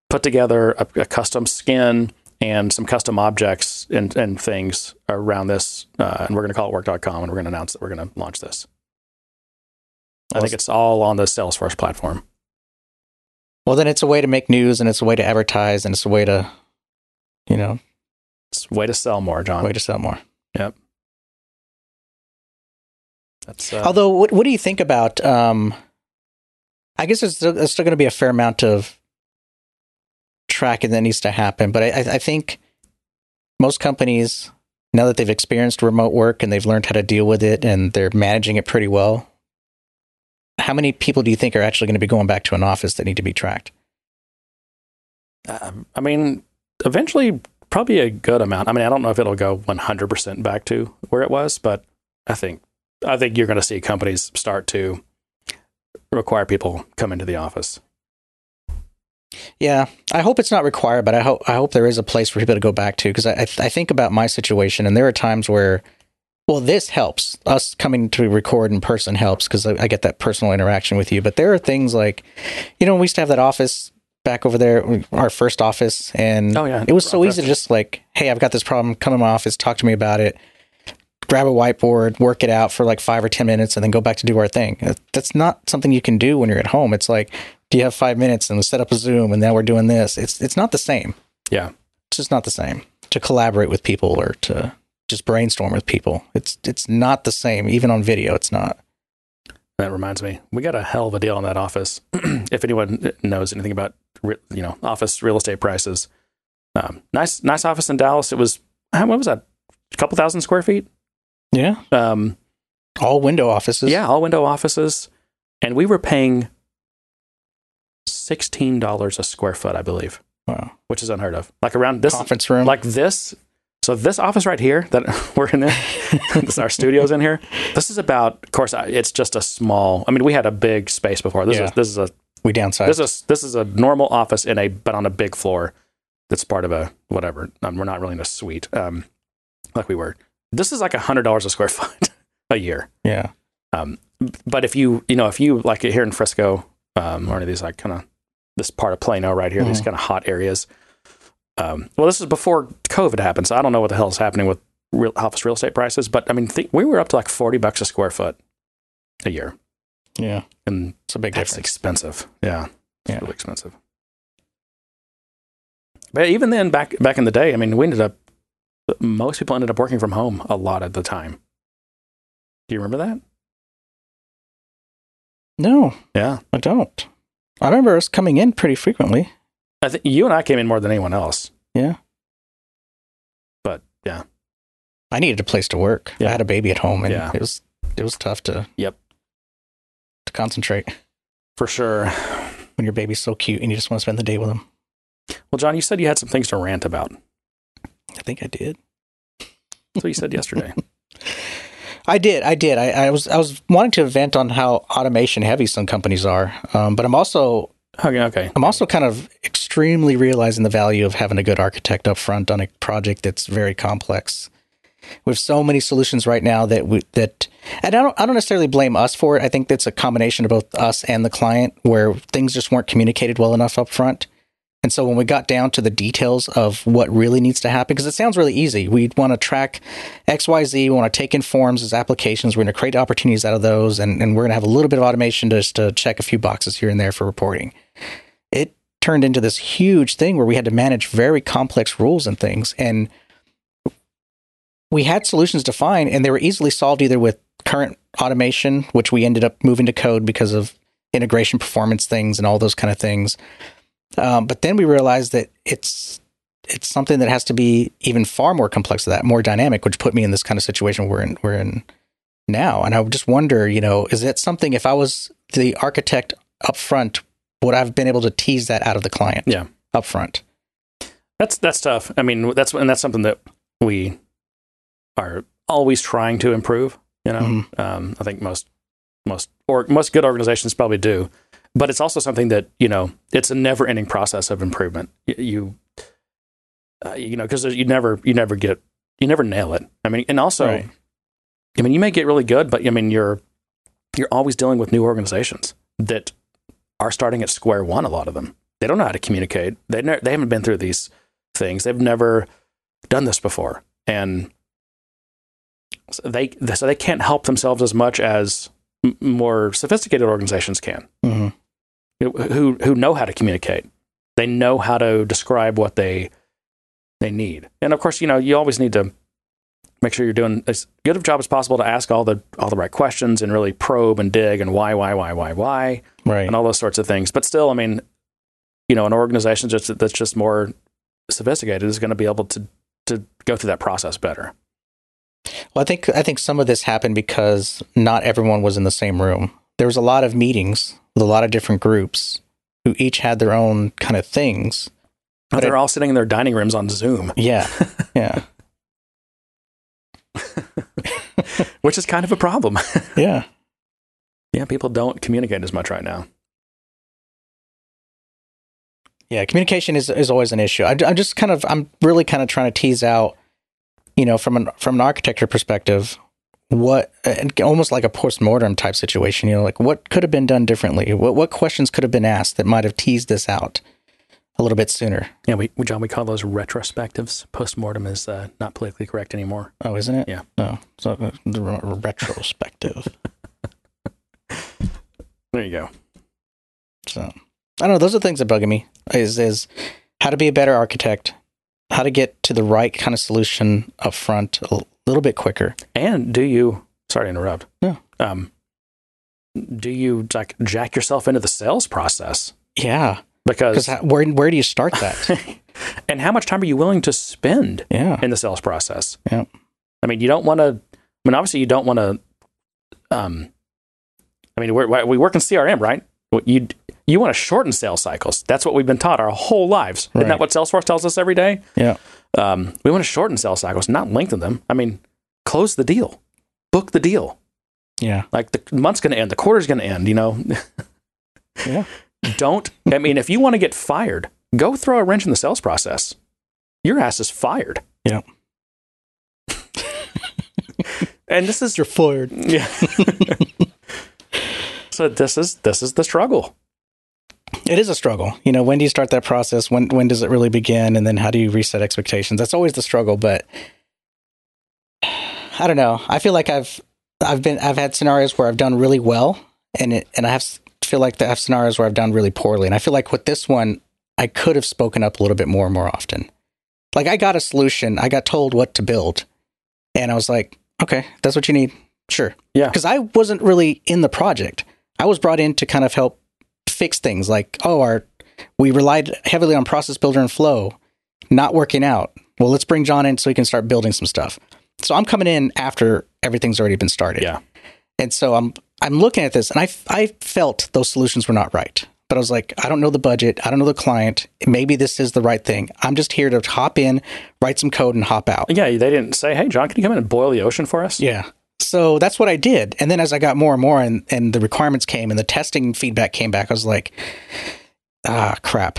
put together a, a custom skin and some custom objects and, and things around this, uh, and we're going to call it Work.com, and we're going to announce that we're going to launch this." I think it's all on the Salesforce platform. Well, then it's a way to make news and it's a way to advertise and it's a way to You know, It's a way to sell more, John. way to sell more. Yep. That's uh, Although, what, what do you think about? Um, I guess there's there's still going to be a fair amount of tracking that needs to happen, but I, I think most companies now that they've experienced remote work and they've learned how to deal with it and they're managing it pretty well. How many people do you think are actually going to be going back to an office that need to be tracked? Um, I mean, eventually, probably a good amount. I mean, I don't know if it'll go 100% back to where it was, but I think I think you're going to see companies start to require people come into the office. Yeah, I hope it's not required, but I hope I hope there is a place for people to go back to because I I, I think about my situation, and there are times where, well, this helps us coming to record in person helps because I, I get that personal interaction with you. But there are things like, you know, we used to have that office back over there, our first office, and Oh, yeah. it was so easy to just like, hey, I've got this problem, come in my office, talk to me about it. Grab a whiteboard, work it out for like five or 10 minutes, and then go back to do our thing. That's not something you can do when you're at home. It's like, do you have five minutes and we set up a Zoom and now we're doing this? It's it's not the same. Yeah. It's just not the same to collaborate with people or to just brainstorm with people. It's it's not the same. Even on video, it's not. That reminds me, we got a hell of a deal on that office. if anyone knows anything about you know office real estate prices, um, nice nice office in Dallas. It was how what was that? A couple thousand square feet. Yeah, Um, all window offices. yeah, all window offices, and we were paying sixteen dollars a square foot, I believe, Wow. which is unheard of. Like around this, Conference room. like this. So this office right here that we're in this, our studio's in here. This is about, of course, it's just a small. I mean, we had a big space before. This Yeah. is this is a we downsized. this is this is a normal office in a but on a big floor. That's part of a whatever. Um, we're not really in a suite, um, like we were. This is like a hundred dollars a square foot a year. yeah. Um, but if you, you know, if you like here in Frisco, um, or any of these like kind of this part of Plano right here, these kind of hot areas. Um, well, this is before COVID happened, so I don't know what the hell is happening with real office real estate prices. But I mean, th- we were up to like forty bucks a square foot a year, Yeah. and It's a big that's difference. expensive. Yeah, it's Yeah. really expensive. But even then, back back in the day, I mean, we ended up most people ended up working from home a lot of the time. Do you remember that? No, Yeah. I don't. I remember us coming in pretty frequently. I think you and I came in more than anyone else. Yeah. But yeah, I needed a place to work. Yeah. I had a baby at home, and Yeah. it was it was tough to Yep. to concentrate for sure. when your baby's so cute and you just want to spend the day with him. Well, John, you said you had some things to rant about. I think I did. That's what you said yesterday. I did. I did. I, I was I was wanting to vent on how automation heavy some companies are, um, but I'm also okay, okay. I'm also kind of extremely realizing the value of having a good architect up front on a project that's very complex. We have so many solutions right now that we, that, and I don't I don't necessarily blame us for it. I think that's a combination of both us and the client where things just weren't communicated well enough up front. And so when we got down to the details of what really needs to happen, because it sounds really easy, we want to track X, Y, Z. We want to take in forms as applications. We're going to create opportunities out of those, and, and we're going to have a little bit of automation just to check a few boxes here and there for reporting. It turned into this huge thing where we had to manage very complex rules and things, and we had solutions defined, and they were easily solved either with current automation, which we ended up moving to code because of integration performance things and all those kind of things. Um, but then we realized that it's it's something that has to be even far more complex than that, more dynamic, which put me in this kind of situation we're in we're in now. And I just wonder, you know, is that something if I was the architect up front, would I have been able to tease that out of the client Yeah. up front? That's that's tough. I mean, that's and that's something that we are always trying to improve. You know, Mhm. um, I think most most or most good organizations probably do, but it's also something that you know it's a never ending process of improvement. You uh, you know because you never you never get you never nail it. I mean, and also, Right. I mean, you may get really good, but I mean, you're you're always dealing with new organizations that are starting at square one. A lot of them they don't know how to communicate. They ne- they haven't been through these things. They've never done this before, and so they so they can't help themselves as much as m- more sophisticated organizations can, hmm who who know how to communicate. They know how to describe what they they need. And of course, you know, you always need to make sure you're doing as good of a job as possible to ask all the all the right questions and really probe and dig and why, why, why, why, why, Right. and all those sorts of things. But still, I mean, you know, an organization just that's just more sophisticated is going to be able to to go through that process better. Well, I think I think some of this happened because not everyone was in the same room. There was a lot of meetings with a lot of different groups who each had their own kind of things. But they're it- all sitting in their dining rooms on Zoom, Yeah. Yeah. which is kind of a problem. Yeah. yeah, people don't communicate as much right now. Yeah, communication is is always an issue. I, am just kind of I'm really kind of trying to tease out, you know, from an from an architecture perspective, what and almost like a post mortem type situation. You know, like what could have been done differently. What what questions could have been asked that might have teased this out a little bit sooner. Yeah, we, we John, we call those retrospectives. post-mortem is uh, not politically correct anymore. Oh, isn't it? Yeah. No, so uh, the retrospective. There you go. So I don't know. Those are things that bug me. Is is how to be a better architect, how to get to the right kind of solution up front little bit quicker. And do you? Sorry to interrupt. Yeah. Um, do you like jack yourself into the sales process? Yeah, Because where where do you start that? and how much time are you willing to spend yeah, in the sales process? Yeah. I mean, you don't want to. I mean, obviously, you don't want to. Um, I mean, we're, we work in CRM, right? You you want to shorten sales cycles. That's what we've been taught our whole lives. Isn't that what Salesforce tells us every day? yeah, Um, we want to shorten sales cycles, not lengthen them. I mean, close the deal, book the deal. yeah, Like the month's going to end, the quarter's going to end. You know, yeah. don't. I mean, if you want to get fired, go throw a wrench in the sales process. Your ass is fired. Yeah. and this is You're fired. yeah. so this is this is the struggle. It is a struggle. You know, when do you start that process? When when does it really begin? And then how do you reset expectations? That's always the struggle. But I don't know. I feel like I've I've been I've had scenarios where I've done really well, and it and I have feel like I have scenarios where I've done really poorly. And I feel like with this one, I could have spoken up a little bit more and more often. Like I got a solution. I got told what to build, and I was like, okay, that's what you need. Sure. Yeah. Because I wasn't really in the project. I was brought in to kind of help fix things like, oh, our we relied heavily on process builder and flow, not working out. Well, let's bring John in so he can start building some stuff. So I'm coming in after everything's already been started. Yeah. And so I'm I'm looking at this and I I felt those solutions were not right. But I was like, I don't know the budget, I don't know the client. Maybe this is the right thing. I'm just here to hop in, write some code and hop out. Yeah, they didn't say, "Hey, John, can you come in and boil the ocean for us?" Yeah. So that's what I did. And then as I got more and more and, and the requirements came and the testing feedback came back, I was like, ah, crap.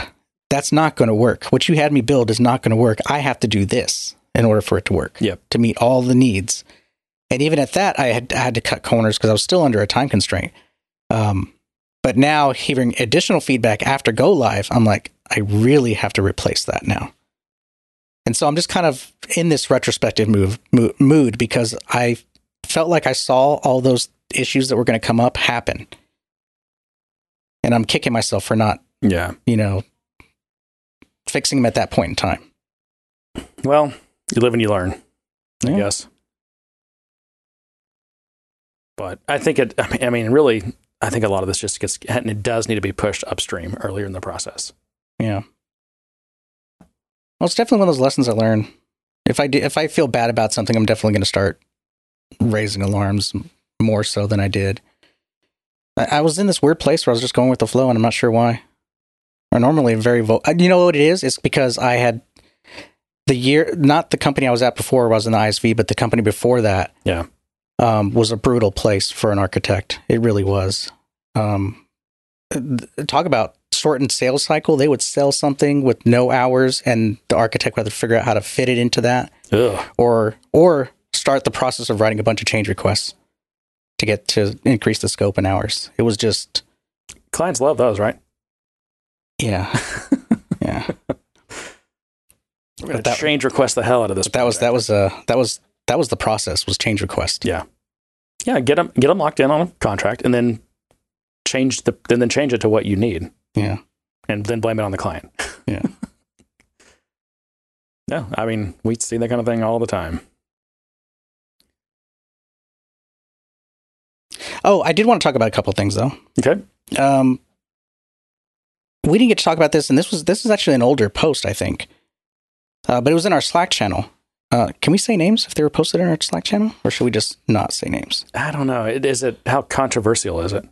That's not going to work. What you had me build is not going to work. I have to do this in order for it to work Yep. to meet all the needs. And even at that, I had, I had to cut corners because I was still under a time constraint. Um, but now hearing additional feedback after go live, I'm like, I really have to replace that now. And so I'm just kind of in this retrospective move, mo- mood because I felt like I saw all those issues that were going to come up happen. And I'm kicking myself for not, Yeah. you know, fixing them at that point in time. Well, you live and you learn, I guess. But I think it. I mean, I mean, really, I think a lot of this just gets, and it does need to be pushed upstream earlier in the process. Yeah. Well, it's definitely one of those lessons I learned. If I do, if I feel bad about something, I'm definitely going to start raising alarms more so than I did. I, I was in this weird place where I was just going with the flow, and I'm not sure why. Or normally very vo- uh, You know what it is? It's because I had the year, not the company I was at before, I was in the ISV, but the company before that, Yeah. um, was a brutal place for an architect. It really was. Um, th- talk about shortened sales cycle. They would sell something with no hours, and the architect would have to figure out how to fit it into that, Ugh. or or start the process of writing a bunch of change requests to get to increase the scope and hours. It was just Clients love those, right? yeah, yeah. But that- change request the hell out of this. That was that was uh that was that was the process was change request. Yeah. Yeah. Get them get them locked in on a contract, and then change the then then change it to what you need, Yeah. and then blame it on the client. Yeah. Yeah, I mean, we see that kind of thing all the time. Oh, I did want to talk about a couple of things though. Okay. Um, we didn't get to talk about this, and this was this is actually an older post, I think, uh, but it was in our Slack channel. Uh, can we say names if they were posted in our Slack channel, or should we just not say names? I don't know. Is it how controversial is it?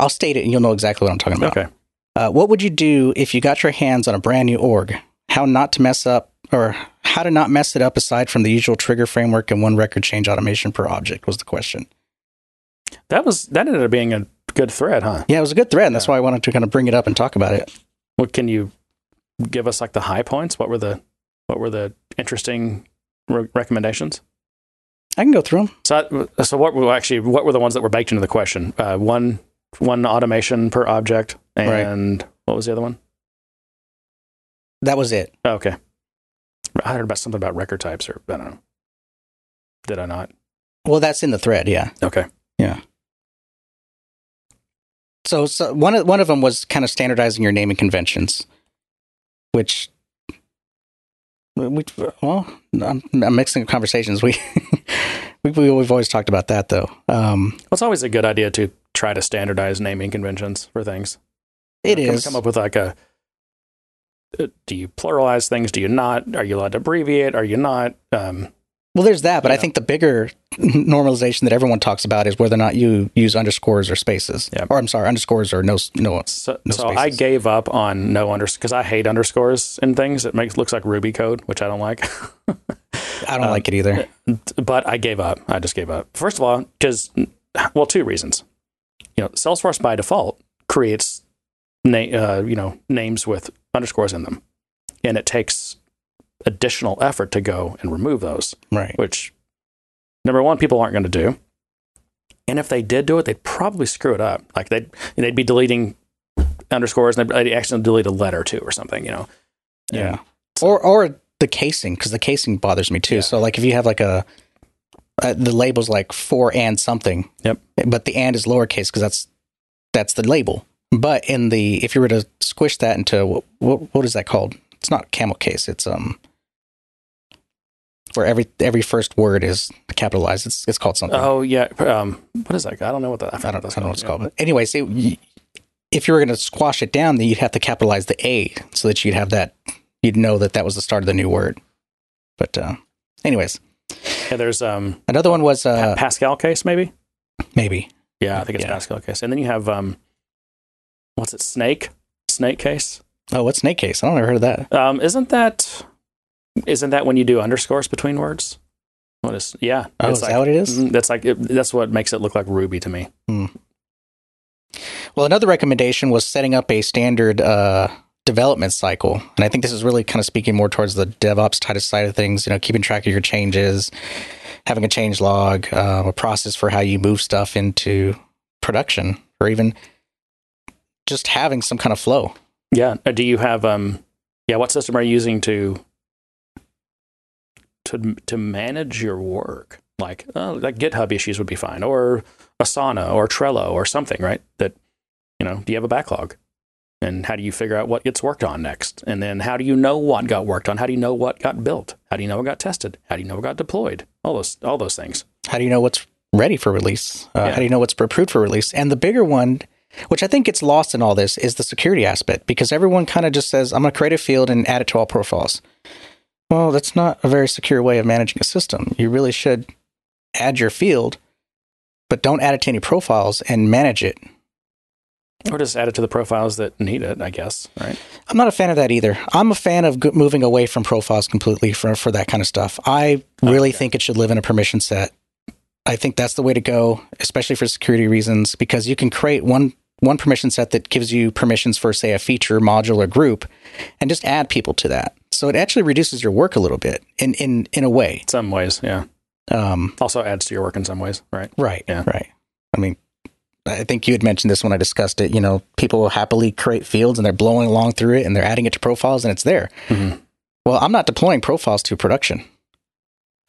I'll state it, and you'll know exactly what I'm talking about. Okay. Uh, what would you do if you got your hands on a brand new org? How not to mess up, or how to not mess it up aside from the usual trigger framework and one record change automation per object was the question. That was that ended up being a good thread, huh? Yeah, it was a good thread, and that's why I wanted to kind of bring it up and talk about it. What can you give us like the high points? What were the what were the interesting re- recommendations? I can go through them. So, so what were actually what were the ones that were baked into the question? Uh, one one automation per object, and what was the other one? That was it. Oh, okay, I heard about something about record types, or I don't know. Did I not? Well, that's in the thread. Yeah. Okay. Yeah. So, so one of one of them was kind of standardizing your naming conventions, which we well, I'm, I'm mixing conversations. We, we we've always talked about that though. Um, Well, it's always a good idea to try to standardize naming conventions for things. it come, is come up with like a. uh, Do you pluralize things? Do you not? Are you allowed to abbreviate? Are you not? Um, well. There's that, but I think the bigger normalization that everyone talks about is whether or not you use underscores or spaces. Yeah. Or I'm sorry, underscores or no no. so No so I gave up on no underscores because I hate underscores in things. It makes looks like Ruby code, which I don't like. I don't like it either. but I gave up. I just gave up. First of all, because well, two reasons. You know, Salesforce by default creates na- uh, you know names with underscores in them, and it takes additional effort to go and remove those. Right. Which number one, people aren't going to do, and if they did do it, they'd probably screw it up. Like they'd they'd be deleting underscores and they'd, they'd accidentally delete a letter too or something. You know. Yeah. Or or the casing because the casing bothers me too. Yeah. So like if you have like a uh, the label's like for and something. Yep. But the and is lowercase because that's that's the label. But in the if you were to squish that into what what, what is that called? It's not camel case. It's um where every every first word is capitalized. It's it's called something. Oh yeah. Um, what is that? I don't know what that. I don't, I don't know what it's called. But anyways, it, if you were going to squash it down, then you'd have to capitalize the A so that you'd have that, you'd know that that was the start of the new word. But, uh, anyways, Yeah, there's um another one was, uh, Pascal case maybe. maybe. Yeah, I think it's Yeah. Pascal case. And then you have um, what's it? Snake, snake case. Oh, what's snake case? I don't ever heard of that. Um, isn't that isn't that when you do underscores between words? What is? Yeah, Oh, is like, that what it is? mm, That's like it, that's what makes it look like Ruby to me. Well, another recommendation was setting up a standard, uh, development cycle. And I think this is really kind of speaking more towards the DevOps type of side of things, you know, keeping track of your changes, having a change log, uh, a process for how you move stuff into production, or even just having some kind of flow. Yeah. Uh, Do you have um? Yeah. What system are you using to to to manage your work? Like uh, like GitHub issues would be fine, or Asana, or Trello, or something, right? That you know. Do you have a backlog? And how do you figure out what gets worked on next? And then how do you know what got worked on? How do you know what got built? How do you know what got tested? How do you know what got deployed? All those all those things. How do you know what's ready for release? Uh, Yeah. How do you know what's approved for release? And the bigger one, which I think gets lost in all this, is the security aspect because everyone kind of just says, I'm going to create a field and add it to all profiles. Well, that's not a very secure way of managing a system. You really should add your field, but don't add it to any profiles and manage it. Or just add it to the profiles that need it, I guess, right? I'm not a fan of that either. I'm a fan of moving away from profiles completely for, for that kind of stuff. I really think it should live in a permission set. I think that's the way to go, especially for security reasons, because you can create one one permission set that gives you permissions for, say, a feature, module, or group, and just add people to that. So it actually reduces your work a little bit in in in a way. Some ways, yeah. Um, Also adds to your work in some ways, right? right, Yeah. right. I mean, I think you had mentioned this when I discussed it. You know, people will happily create fields and they're blowing along through it and they're adding it to profiles and it's there. Mhm. Well, I'm not deploying profiles to production.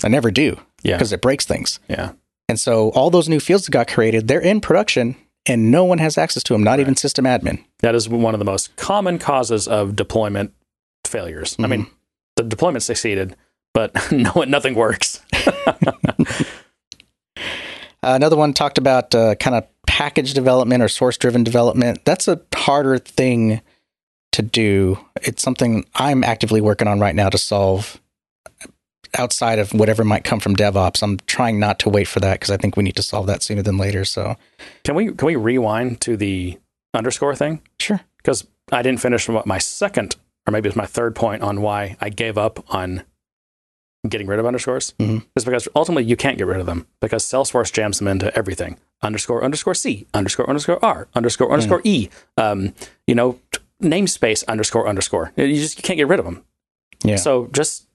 I never do Yeah. because it breaks things. Yeah. And so all those new fields that got created, they're in production and no one has access to them, not even system admin. That is one of the most common causes of deployment failures. I mean, the deployment succeeded, but no, nothing works. Uh, another one talked about uh, kind of package development or source driven development. That's a harder thing to do. It's something I'm actively working on right now to solve outside of whatever might come from DevOps. I'm trying not to wait for that because I think we need to solve that sooner than later. So, Can we can we rewind to the underscore thing? sure. Because I didn't finish what my second or maybe it was my third point on why I gave up on getting rid of underscores. Mhm. Is because ultimately you can't get rid of them because Salesforce jams them into everything. Underscore underscore C underscore underscore R underscore underscore E. Um, you know, t- namespace underscore underscore. You just you can't get rid of them. Yeah. So just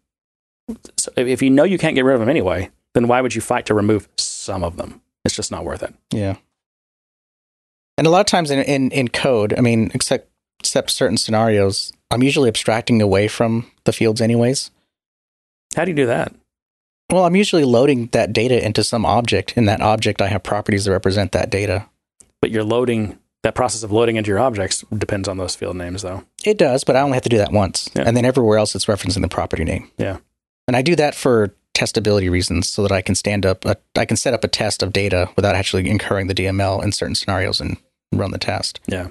so if if you know you can't get rid of them anyway, then why would you fight to remove some of them? It's just not worth it. Yeah. And a lot of times in, in, in code, I mean, except except certain scenarios, I'm usually abstracting away from the fields anyways. How do you do that? Well, I'm usually loading that data into some object. In that object, I have properties that represent that data. But you're loading that process of loading into your objects depends on those field names, though. It does, but I only have to do that once. Yeah. And then everywhere else, it's referencing the property name. Yeah. And I do that for testability reasons so that I can stand up, a, I can set up a test of data without actually incurring the DML in certain scenarios and run the test. Yeah.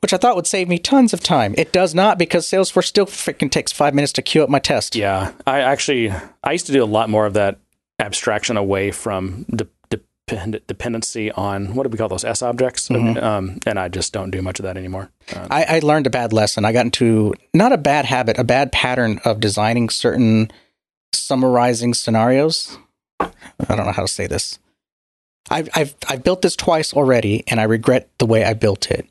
Which I thought would save me tons of time. It does not because Salesforce still freaking takes five minutes to queue up my test. Yeah. I actually I used to do a lot more of that abstraction away from de- depend- dependency on what do we call those S objects? Um, and I just don't do much of that anymore. Uh, I, I learned a bad lesson. I got into not a bad habit, a bad pattern of designing certain summarizing scenarios. I don't know how to say this. I've, I've, I've built this twice already, and I regret the way I built it.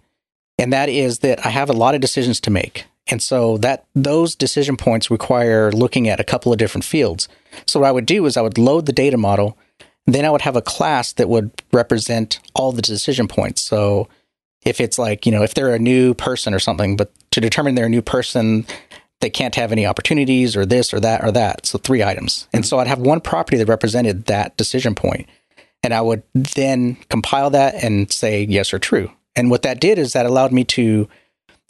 And that is that I have a lot of decisions to make. And so that those decision points require looking at a couple of different fields. So what I would do is I would load the data model, then I would have a class that would represent all the decision points. So if it's like, you know, if they're a new person or something, but to determine they're a new person, they can't have any opportunities or this or that or that. So three items. And so I'd have one property that represented that decision point. And I would then compile that and say yes or true. And what that did is that allowed me to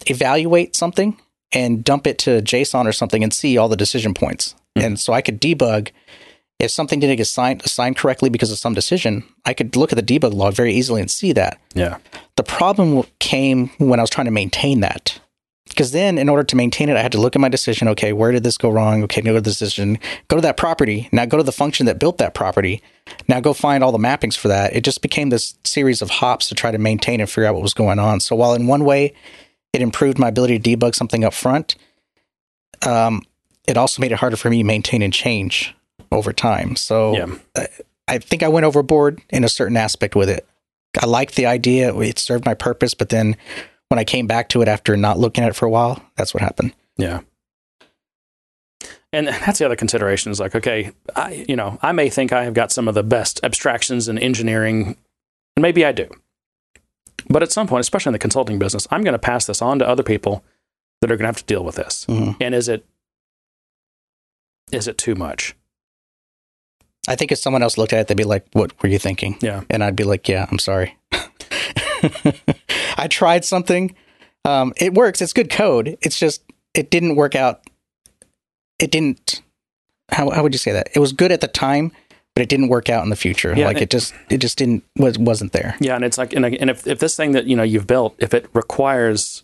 evaluate something and dump it to JSON or something and see all the decision points. Hmm. And so I could debug if something didn't get assigned, assigned correctly because of some decision. I could look at the debug log very easily and see that. yeah. The problem came when I was trying to maintain that. Because then, in order to maintain it, I had to look at my decision. Okay, where did this go wrong? Okay, go to the decision, go to that property. Now go to the function that built that property. Now go find all the mappings for that. It just became this series of hops to try to maintain and figure out what was going on. So while in one way, it improved my ability to debug something up front, um, it also made it harder for me to maintain and change over time. So Yeah. I think I went overboard in a certain aspect with it. I liked the idea; it served my purpose. But then, when I came back to it after not looking at it for a while, that's what happened. Yeah. And that's the other consideration is like, okay, I, you know, I may think I have got some of the best abstractions in engineering, and maybe I do. But at some point, especially in the consulting business, I'm going to pass this on to other people that are going to have to deal with this. Mhm. And is it is it too much? I think if someone else looked at it, they'd be like, "What were you thinking?" Yeah. and I'd be like, "Yeah, I'm sorry." I tried something. Um, it works. It's good code. It's just it didn't work out. It didn't. How how would you say that? It was good at the time, but it didn't work out in the future. Yeah, like it- it just it just didn't was wasn't there. Yeah, and it's like, and, and if if this thing that you know you've built, if it requires,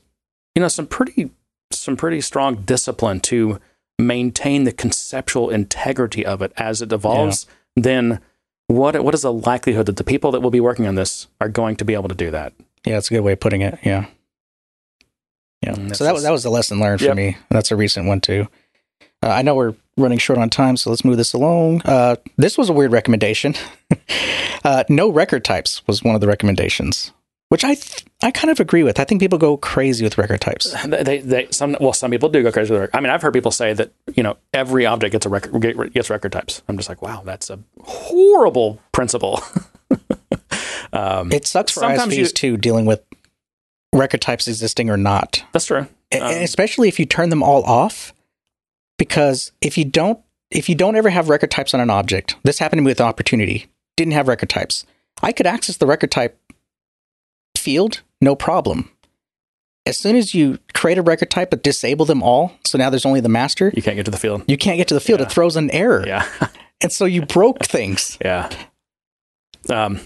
you know, some pretty some pretty strong discipline to maintain the conceptual integrity of it as it evolves, then what what is the likelihood that the people that will be working on this are going to be able to do that? Yeah, that's a good way of putting it. Yeah. Yeah. Mm, so that was that was a lesson learned for Yep. me. That's a recent one too. Uh, I know we're running short on time, so let's move this along. Uh, this was a weird recommendation. uh, no record types was one of the recommendations, which I th- I kind of agree with. I think people go crazy with record types. They, they, some well, some people do go crazy with it. I mean, I've heard people say that you know every object gets a record gets record types. I'm just like, wow, that's a horrible principle. um, It sucks for ISVs you- too, dealing with record types existing or not. that's true. A- Um, and especially if you turn them all off because if you don't if you don't ever have record types on an object this happened to me with opportunity didn't have record types i could access the record type field no problem as soon as you create a record type but disable them all, so now there's only the master, You can't get to the field. you can't get to the field. It throws an error. Yeah. And so you broke things. Yeah. Um,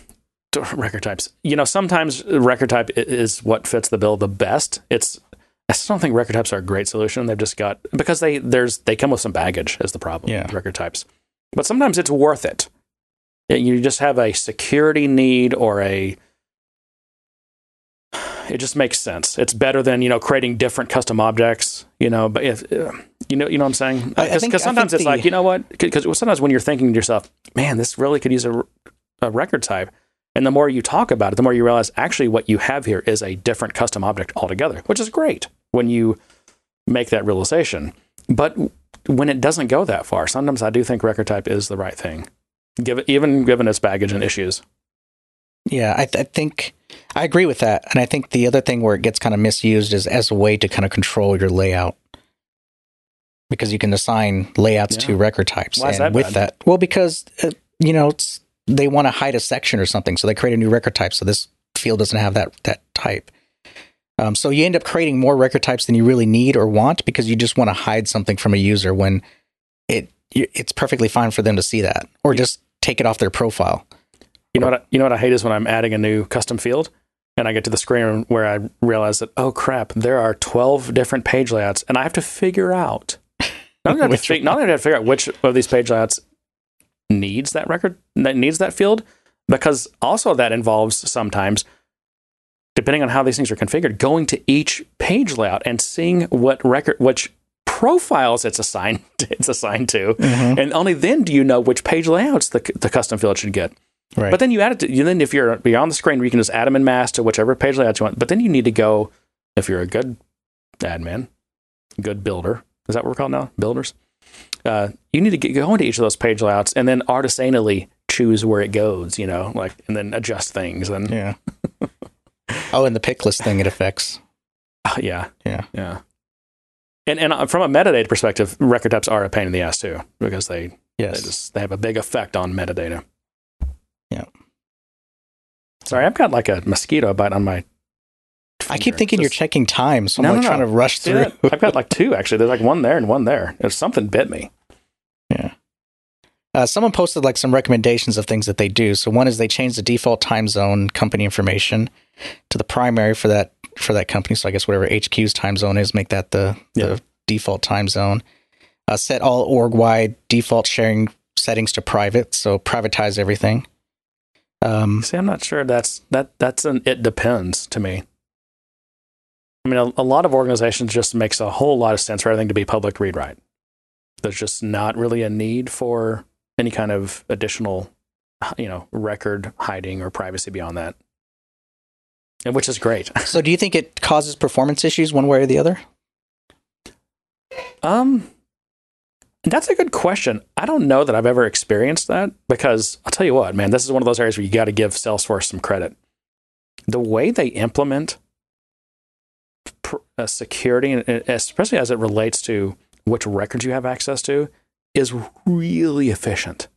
record types. You know, sometimes record type is what fits the bill the best. It's. I still don't think record types are a great solution. They've just got because they there's they come with some baggage is the problem. Yeah. with record types, but sometimes it's worth it. You just have a security need or a. It just makes sense. It's better than you know creating different custom objects. You know, but if uh, you know, you know what I'm saying. Because sometimes it's like you know what? Because sometimes when you're thinking to yourself, man, this really could use a, a record type. And the more you talk about it, the more you realize actually what you have here is a different custom object altogether, which is great when you make that realization. But when it doesn't go that far, sometimes I do think record type is the right thing, give even given its baggage and issues. Yeah, I, th- I think I agree with that. And I think the other thing where it gets kind of misused is as a way to kind of control your layout. Because you can assign layouts to record types. Why and that with bad? that, well, because, uh, you know, it's, they want to hide a section or something. So they create a new record type. So this field doesn't have that, that type. Um, so you end up creating more record types than you really need or want because you just want to hide something from a user when it it's perfectly fine for them to see that or just take it off their profile. You know what? I, you know what I hate is when I'm adding a new custom field, and I get to the screen where I realize that oh crap, there are 12 different page layouts, and I have to figure out. Not only, have to fig- not only have to figure out which of these page layouts needs that record, that needs that field, because also that involves sometimes, depending on how these things are configured, going to each page layout and seeing what record, which profiles it's assigned it's assigned to, mm-hmm. and only then do you know which page layouts the, the custom field should get. Right. But then you add it to, you then if you're, you're on the screen, you can just add them in mass to whichever page layout you want. But then you need to go, if you're a good admin, good builder, is that what we're called now? Builders? Uh, you need to get, go into each of those page layouts and then artisanally choose where it goes, you know, like, and then adjust things. And Yeah. oh, and the pick list thing it affects. uh, yeah, Yeah. yeah. And, and uh, from a metadata perspective, record types are a pain in the ass too, because they, they Yes. just, they have a big effect on metadata. Yeah. Sorry, I've got like a mosquito bite on my I keep thinking you're checking time, so I'm No, like no, trying no. to rush through. that? I've got like two actually. There's like one there and one there. If something bit me. yeah. Uh, someone posted like some recommendations of things that they do. So one is they change the default time zone company information to the primary for that for that company. So I guess whatever HQ's time zone is, make that the, Yeah. the default time zone. Uh, set all org wide default sharing settings to private, so privatize everything. Um, See, I'm not sure that's that that's an it depends to me. I mean, a, a lot of organizations just makes a whole lot of sense for everything to be public read write. There's just not really a need for any kind of additional, you know, record hiding or privacy beyond that, and which is great. so do you think it causes performance issues one way or the other? Um, that's a good question. I don't know that I've ever experienced that because I'll tell you what, man, this is one of those areas where you got to give Salesforce some credit. The way they implement uh, security, and especially as it relates to which records you have access to, is really efficient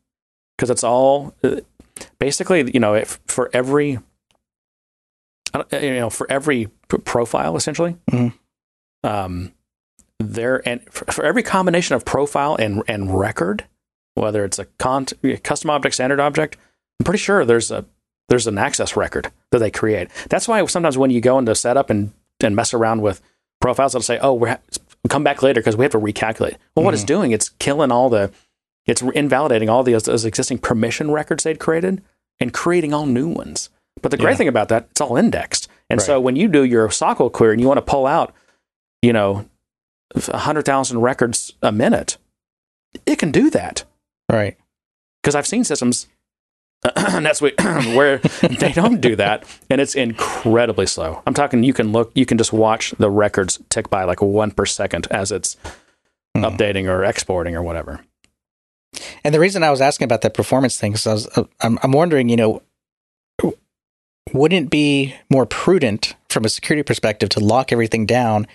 because it's all uh, basically, you know, if, for every, you know, for every profile essentially, Mhm. um, there and for, for every combination of profile and and record, whether it's a con- a custom object, standard object, I'm pretty sure there's a there's an access record that they create. That's why sometimes when you go into setup and and mess around with profiles, it'll say, "Oh, we're ha- come back later because we have to recalculate." Well, what it's mm-hmm. doing, it's killing all the, it's invalidating all the those existing permission records they'd created and creating all new ones. But the great Yeah. thing about that, it's all indexed. And so when you do your SOQL query and you want to pull out, you know, a hundred thousand records a minute, it can do that Right. because I've seen systems. and that's what, where they don't do that, and it's incredibly slow. I'm talking. You can look. You can just watch the records tick by like one per second as it's Hmm. updating or exporting or whatever. And the reason I was asking about that performance thing is I was, uh, I'm, I'm wondering, you know, wouldn't it be more prudent from a security perspective to lock everything down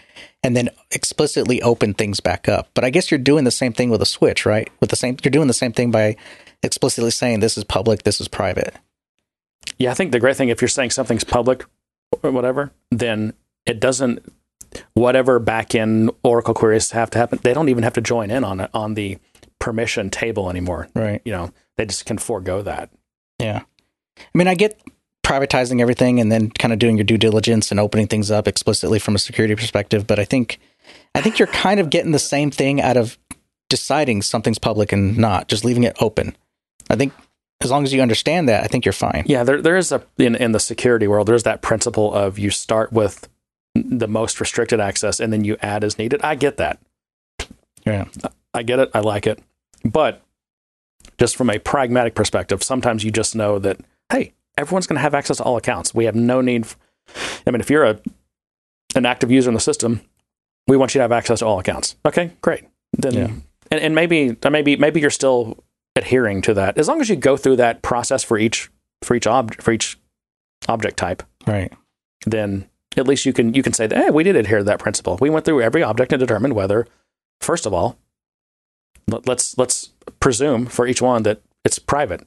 and then explicitly open things back up? But I guess you're doing the same thing with a switch, right? With the same, you're doing the same thing by explicitly saying this is public, this is private. Yeah, I think the great thing if you're saying something's public or whatever, then it doesn't whatever backend Oracle queries have to happen, they don't even have to join in on it on the permission table anymore. Right. You know, they just can forego that. Yeah. I mean, I get privatizing everything and then kind of doing your due diligence and opening things up explicitly from a security perspective, but I think I think you're kind of getting the same thing out of deciding something's public and not, just leaving it open. I think as long as you understand that, I think you're fine. Yeah, there there is a in in the security world, there's that principle of you start with the most restricted access and then you add as needed. I get that. Yeah. I get it. I like it. But just from a pragmatic perspective, sometimes you just know that hey, everyone's going to have access to all accounts. We have no need. f- I mean, if you're a an active user in the system, we want you to have access to all accounts. Okay, great. Then Yeah. and, and maybe maybe maybe you're still adhering to that as long as you go through that process for each for each object for each object type. Right. Then at least you can you can say that hey, we did adhere to that principle. We went through every object and determined whether, first of all, let- let's let's presume for each one that it's private,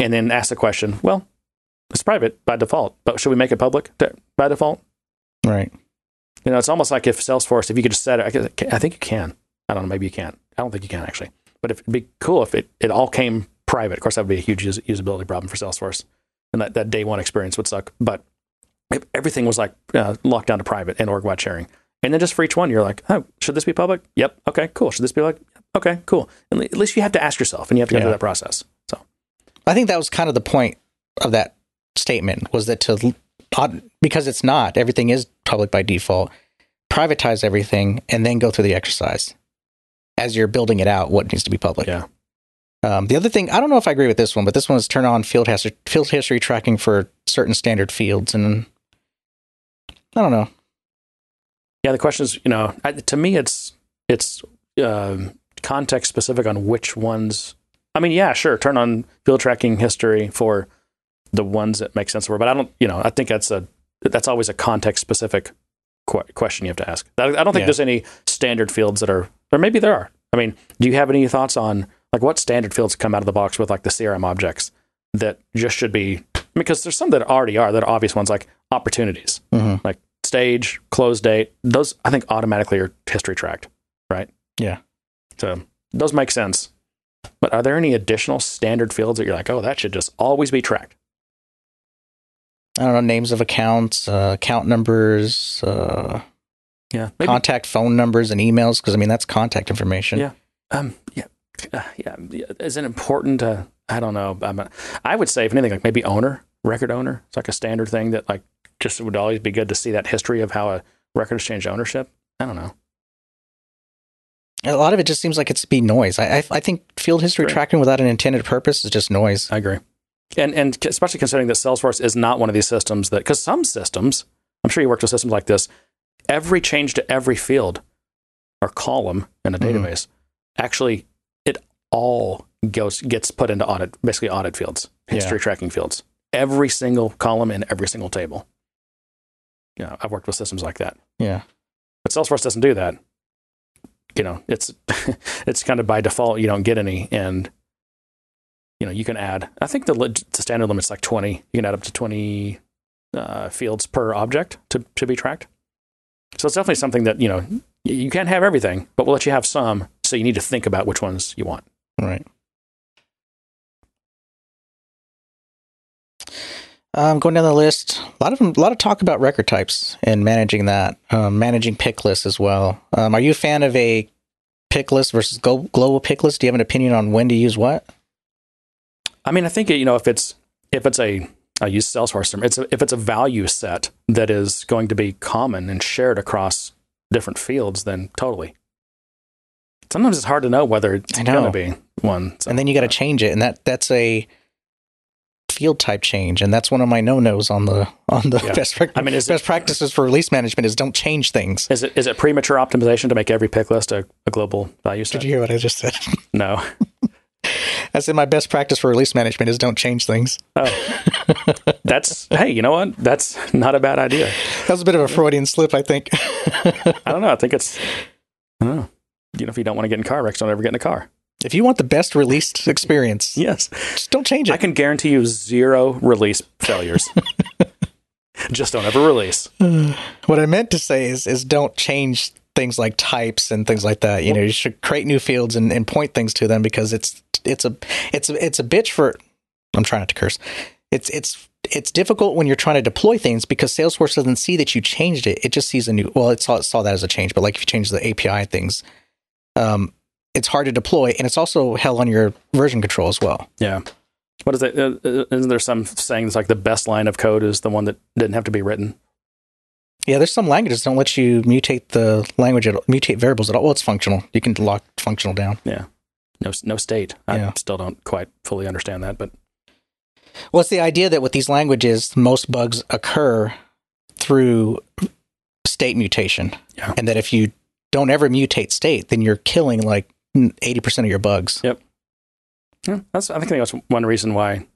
and then ask the question. Well, it's private by default, but should we make it public by default? Right. You know, it's almost like if Salesforce, if you could just set it, I I think you can. I don't know, maybe you can't. I don't think you can actually. But if, it'd be cool if it, it all came private. Of course, that would be a huge us- usability problem for Salesforce. And that, that day one experience would suck. But if everything was like uh, locked down to private and org wide sharing. And then just for each one, you're like, oh, should this be public? Yep. Okay, cool. Should this be like, okay, cool. And at least you have to ask yourself and you have to go Yeah. through that process. So, I think that was kind of the point of that statement was that to because it's not everything is public by default. Privatize everything and then go through the exercise as you're building it out. What needs to be public? yeah. Um, the other thing, I don't know if I agree with this one, but this one is turn on field history, field history tracking for certain standard fields, and I don't know. Yeah, the question is, you know, I, to me, it's it's um, context specific on which ones. I mean, yeah, sure, turn on field tracking history for the ones that make sense for. But I don't, you know, I think that's a that's always a context specific que- question you have to ask. I, I don't think Yeah. there's any standard fields that are, or maybe there are. I mean, do you have any thoughts on like what standard fields come out of the box with like the CRM objects that just should be? Because there's some that already are that are obvious ones like opportunities Mhm. like stage, close date, those I think automatically are history tracked, right? Yeah. So those make sense. But are there any additional standard fields that you're like, oh, that should just always be tracked? I don't know names of accounts, uh, account numbers, uh, Yeah, maybe. contact phone numbers, and emails. Because I mean that's contact information. Yeah. um, yeah, uh, yeah. Is it important to? I don't know. I'm a, I would say if anything, like maybe owner, record owner. It's like a standard thing that like just would always be good to see that history of how a record has changed ownership. I don't know. A lot of it just seems like it's be noise. I I, I think field history Right. tracking without an intended purpose is just noise. I agree. And and especially considering that Salesforce is not one of these systems that because some systems, I'm sure you worked with systems like this, every change to every field or column in a Mhm. database, actually it all goes gets put into audit, basically audit fields, history tracking fields. Every single column in every single table. Yeah, I've worked with systems like that. Yeah. But Salesforce doesn't do that. You know, it's it's kind of by default you don't get any, and you know you can add. I think the, the standard limit's like twenty. You can add up to twenty uh, fields per object to to be tracked. So it's definitely something that you know you can't have everything, but we'll let you have some. So you need to think about which ones you want. Right. Um, going down the list, a lot of them, a lot of talk about record types and managing that, um, managing pick lists as well. Um, are you a fan of a pick list versus glo- global pick list? Do you have an opinion on when to use what? I mean, I think you know if it's if it's a I use Salesforce term. It's a, if it's a value set that is going to be common and shared across different fields, then totally. Sometimes it's hard to know whether it's going to be one. so, and then you got to uh, change it, and that that's a field type change, and that's one of my no nos on the on the Yeah. best I mean, best it- practices for release management is don't change things. Is it is it premature optimization to make every pick list a, a global value set? Did you hear what I just said? No. I said my best practice for release management is don't change things. Oh, that's hey, you know what? That's not a bad idea. That was a bit of a Freudian slip, I think. I don't know. I think it's. I don't know. You know, if you don't want to get in car wrecks, don't ever get in a car. if you want the best released experience, Yes. just don't change it. I can guarantee you zero release failures. Just don't ever release. What I meant to say is is don't change things like types and things like that. You know, you should create new fields and, and point things to them because it's it's a it's a, it's a bitch for. I'm trying not to curse. It's it's it's difficult when you're trying to deploy things because Salesforce doesn't see that you changed it. It just sees a new. Well, it saw, it saw that as a change, but like if you change the API things, um, it's hard to deploy, and it's also hell on your version control as well. Yeah. What is it? Uh, uh, Isn't there some saying that's like the best line of code is the one that didn't have to be written? Yeah, there's some languages that don't let you mutate the language at mutate variables at all. Well, it's functional. You can lock functional down. Yeah. No, no state. I Yeah. still don't quite fully understand that, but Well, it's the idea that with these languages, most bugs occur through state mutation, Yeah. and that if you don't ever mutate state, then you're killing like eighty percent of your bugs. Yep. Yeah, that's. I think that's one reason why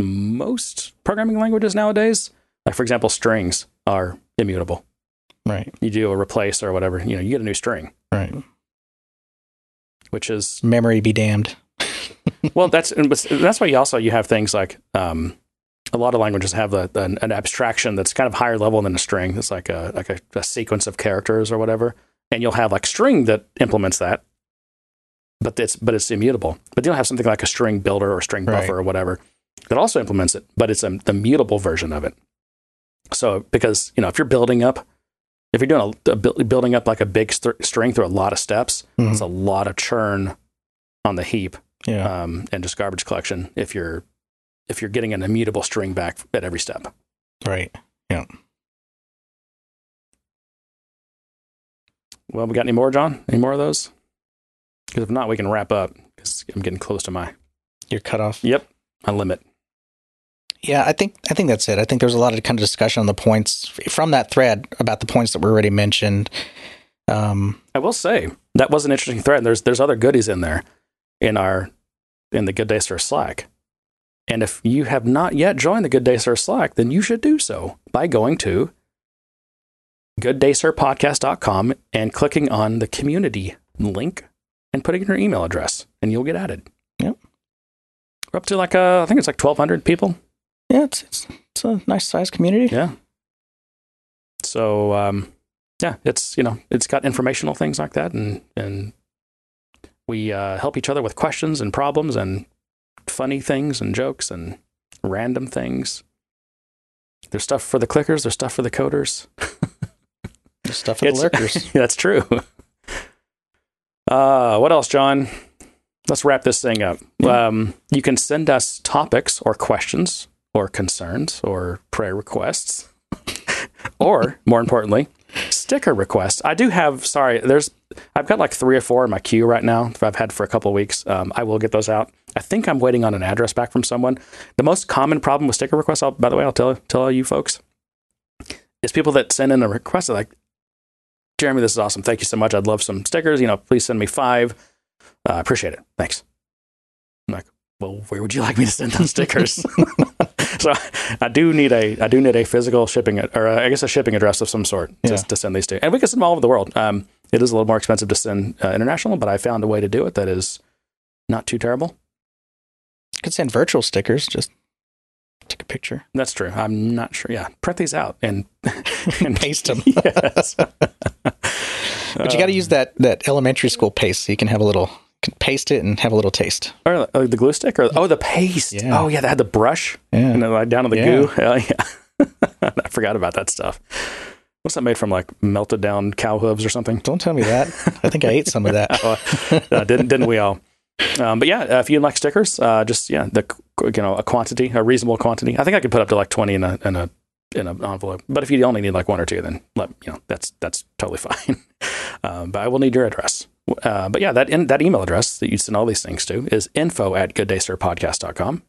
most programming languages nowadays, like for example, strings are immutable. Right, You do a replace or whatever, you know, you get a new string, right. which is Memory be damned. well, that's and that's why you also you have things like um, a lot of languages have a, an, an abstraction that's kind of higher level than a string. It's like a like a, a sequence of characters or whatever, and you'll have like string that implements that, but it's but it's immutable. But you'll have something like a string builder or string buffer Right. or whatever that also implements it, but it's a, the mutable version of it. So because you know if you're building up, if you're doing a, a buil- building up like a big st- string through a lot of steps, Mhm. it's a lot of churn on the heap Yeah, um, and just garbage collection if you're if you're getting an immutable string back at every step. right. Yeah. Well, we got any more, John? Any more of those? Because if not, we can wrap up because I'm getting close to my Your cutoff? yep my limit. Yeah, I think I think that's it. I think there's a lot of kind of discussion on the points from that thread about the points that were already mentioned. Um, I will say that was an interesting thread. There's there's other goodies in there in our in the Good Day Sir Slack. And if you have not yet joined the Good Day Sir Slack, then you should do so by going to gooddaysirpodcast.com and clicking on the community link and putting in your email address, and you'll get added. Yep. We're up to like uh, I think it's like 1,200 people. Yeah, it's, it's it's a nice sized community. Yeah. So um, yeah, it's you know it's got informational things like that, and and we uh, help each other with questions and problems and funny things and jokes and random things. There's stuff for the clickers. There's stuff for the coders. Just stuff for the lurkers. That's true. Uh, what else, John? Let's wrap this thing up. Um, you can send us topics or questions or concerns or prayer requests, or more importantly, sticker requests. I do have. Sorry, there's. I've got like three or four in my queue right now. that I've had for a couple weeks. Um, I will get those out. I think I'm waiting on an address back from someone. The most common problem with sticker requests, I'll, by the way, I'll tell tell you folks, is people that send in a request like, Jeremy, this is awesome. Thank you so much. I'd love some stickers. You know, please send me five. I uh, appreciate it. Thanks. I'm like, well, where would you like me to send those stickers? so I do need a I do need a physical shipping or uh, I guess a shipping address of some sort Yeah. to, to send these to, and we can send them all over the world. Um, it is a little more expensive to send uh, international, but I found a way to do it that is not too terrible. You could send virtual stickers. Just take a picture. That's true. I'm not sure. Yeah, print these out and and paste them. yes. But you got to use that that elementary school paste so you can have a little can paste it and have a little taste. Or uh, the glue stick, or oh, the paste. Yeah. Oh, yeah, they had the brush. Yeah. and then like down to the Yeah. goo. Yeah. I forgot about that stuff. What's that made from? Like melted down cow hooves or something? Don't tell me that. I think I ate some of that. Uh, didn't didn't we all? Um, but yeah, uh, if you like stickers, uh, just yeah, the you know a quantity, a reasonable quantity. I think I could put up to like twenty in a in a in an envelope. But if you only need like one or two, then let you know that's that's totally fine. um, but I will need your address. Uh, but yeah, that in, that email address that you send all these things to is info at gooddaysirpodcast.com.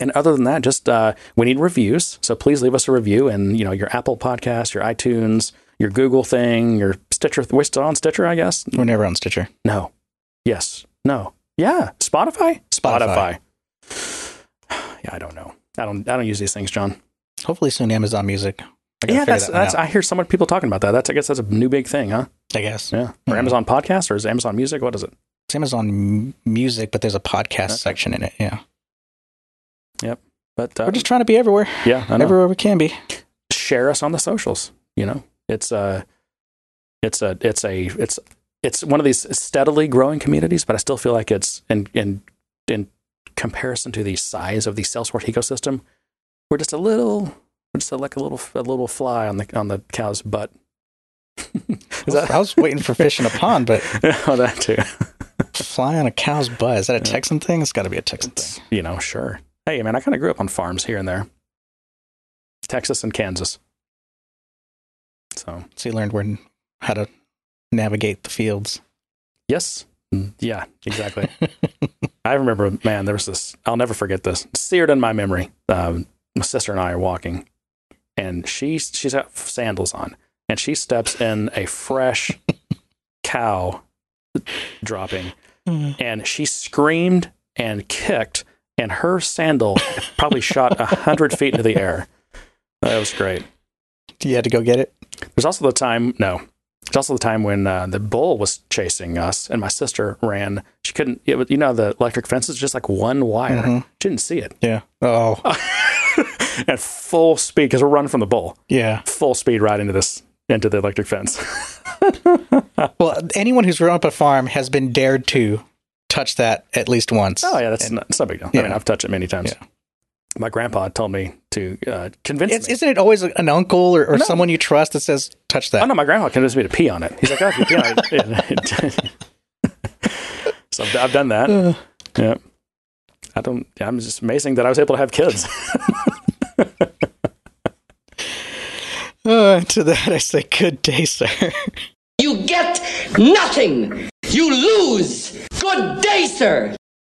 And other than that, just uh, we need reviews. So please leave us a review and you know your Apple Podcast, your iTunes, your Google thing, your Stitcher. We're still on Stitcher, I guess. We're never on Stitcher. No. Yes. No. Yeah. Spotify. Spotify. yeah, I don't know. I don't. I don't use these things, John. Hopefully soon Amazon Music. I Yeah, that's that that's. out, I hear so many people talking about that. That's. I guess that's a new big thing, huh? I guess. Yeah. Or Mhm. Amazon Podcast, or is Amazon Music? What is it? It's Amazon M- Music, but there's a podcast Okay. section in it. Yeah. Yep. But uh, We're just trying to be everywhere, yeah, everywhere we can be. share us on the socials. You know, it's a, it's a, it's a, it's it's one of these steadily growing communities, but I still feel like it's in in in comparison to the size of the Salesforce ecosystem, we're just a little, we're just like a little a little fly on the on the cow's butt. That I was waiting for fish in a pond, but oh, that too? fly on a cow's butt. Is that a Texan thing? It's got to be a Texan thing. You know, sure. Hey, man, I kind of grew up on farms here and there, Texas and Kansas. So So you learned where how to navigate the fields. Yes. Mm, Yeah, exactly. I remember, man, there was this, I'll never forget this, seared in my memory. Um, my sister and I are walking, and she, she's got sandals on, and she steps in a fresh cow dropping, and she screamed and kicked, and her sandal probably shot a hundred feet into the air. That was great. You had to go get it. There's also the time, no, there's also the time when uh, the bull was chasing us, and my sister ran. She couldn't, it you know, the electric fence is just like one wire. Mhm. She didn't see it. Yeah. Oh, At full speed, because we're running from the bull, yeah. full speed right into this, into the electric fence. Well, anyone who's grown up a farm has been dared to touch that at least once. oh, yeah, that's And not, it's no big deal. I mean, Yeah. I've touched it many times. Yeah. My grandpa told me to uh, convince It's, me. isn't it always an uncle or, or No. someone you trust that says touch that? Oh no, my grandpa convinced me to pee on it. He's like, "Oh, if you pee on it." so I've, I've done that. Uh. yeah, I don't. I'm just amazing that I was able to have kids. Uh, to that I say, good day, sir. You get nothing. You lose. Good day, sir.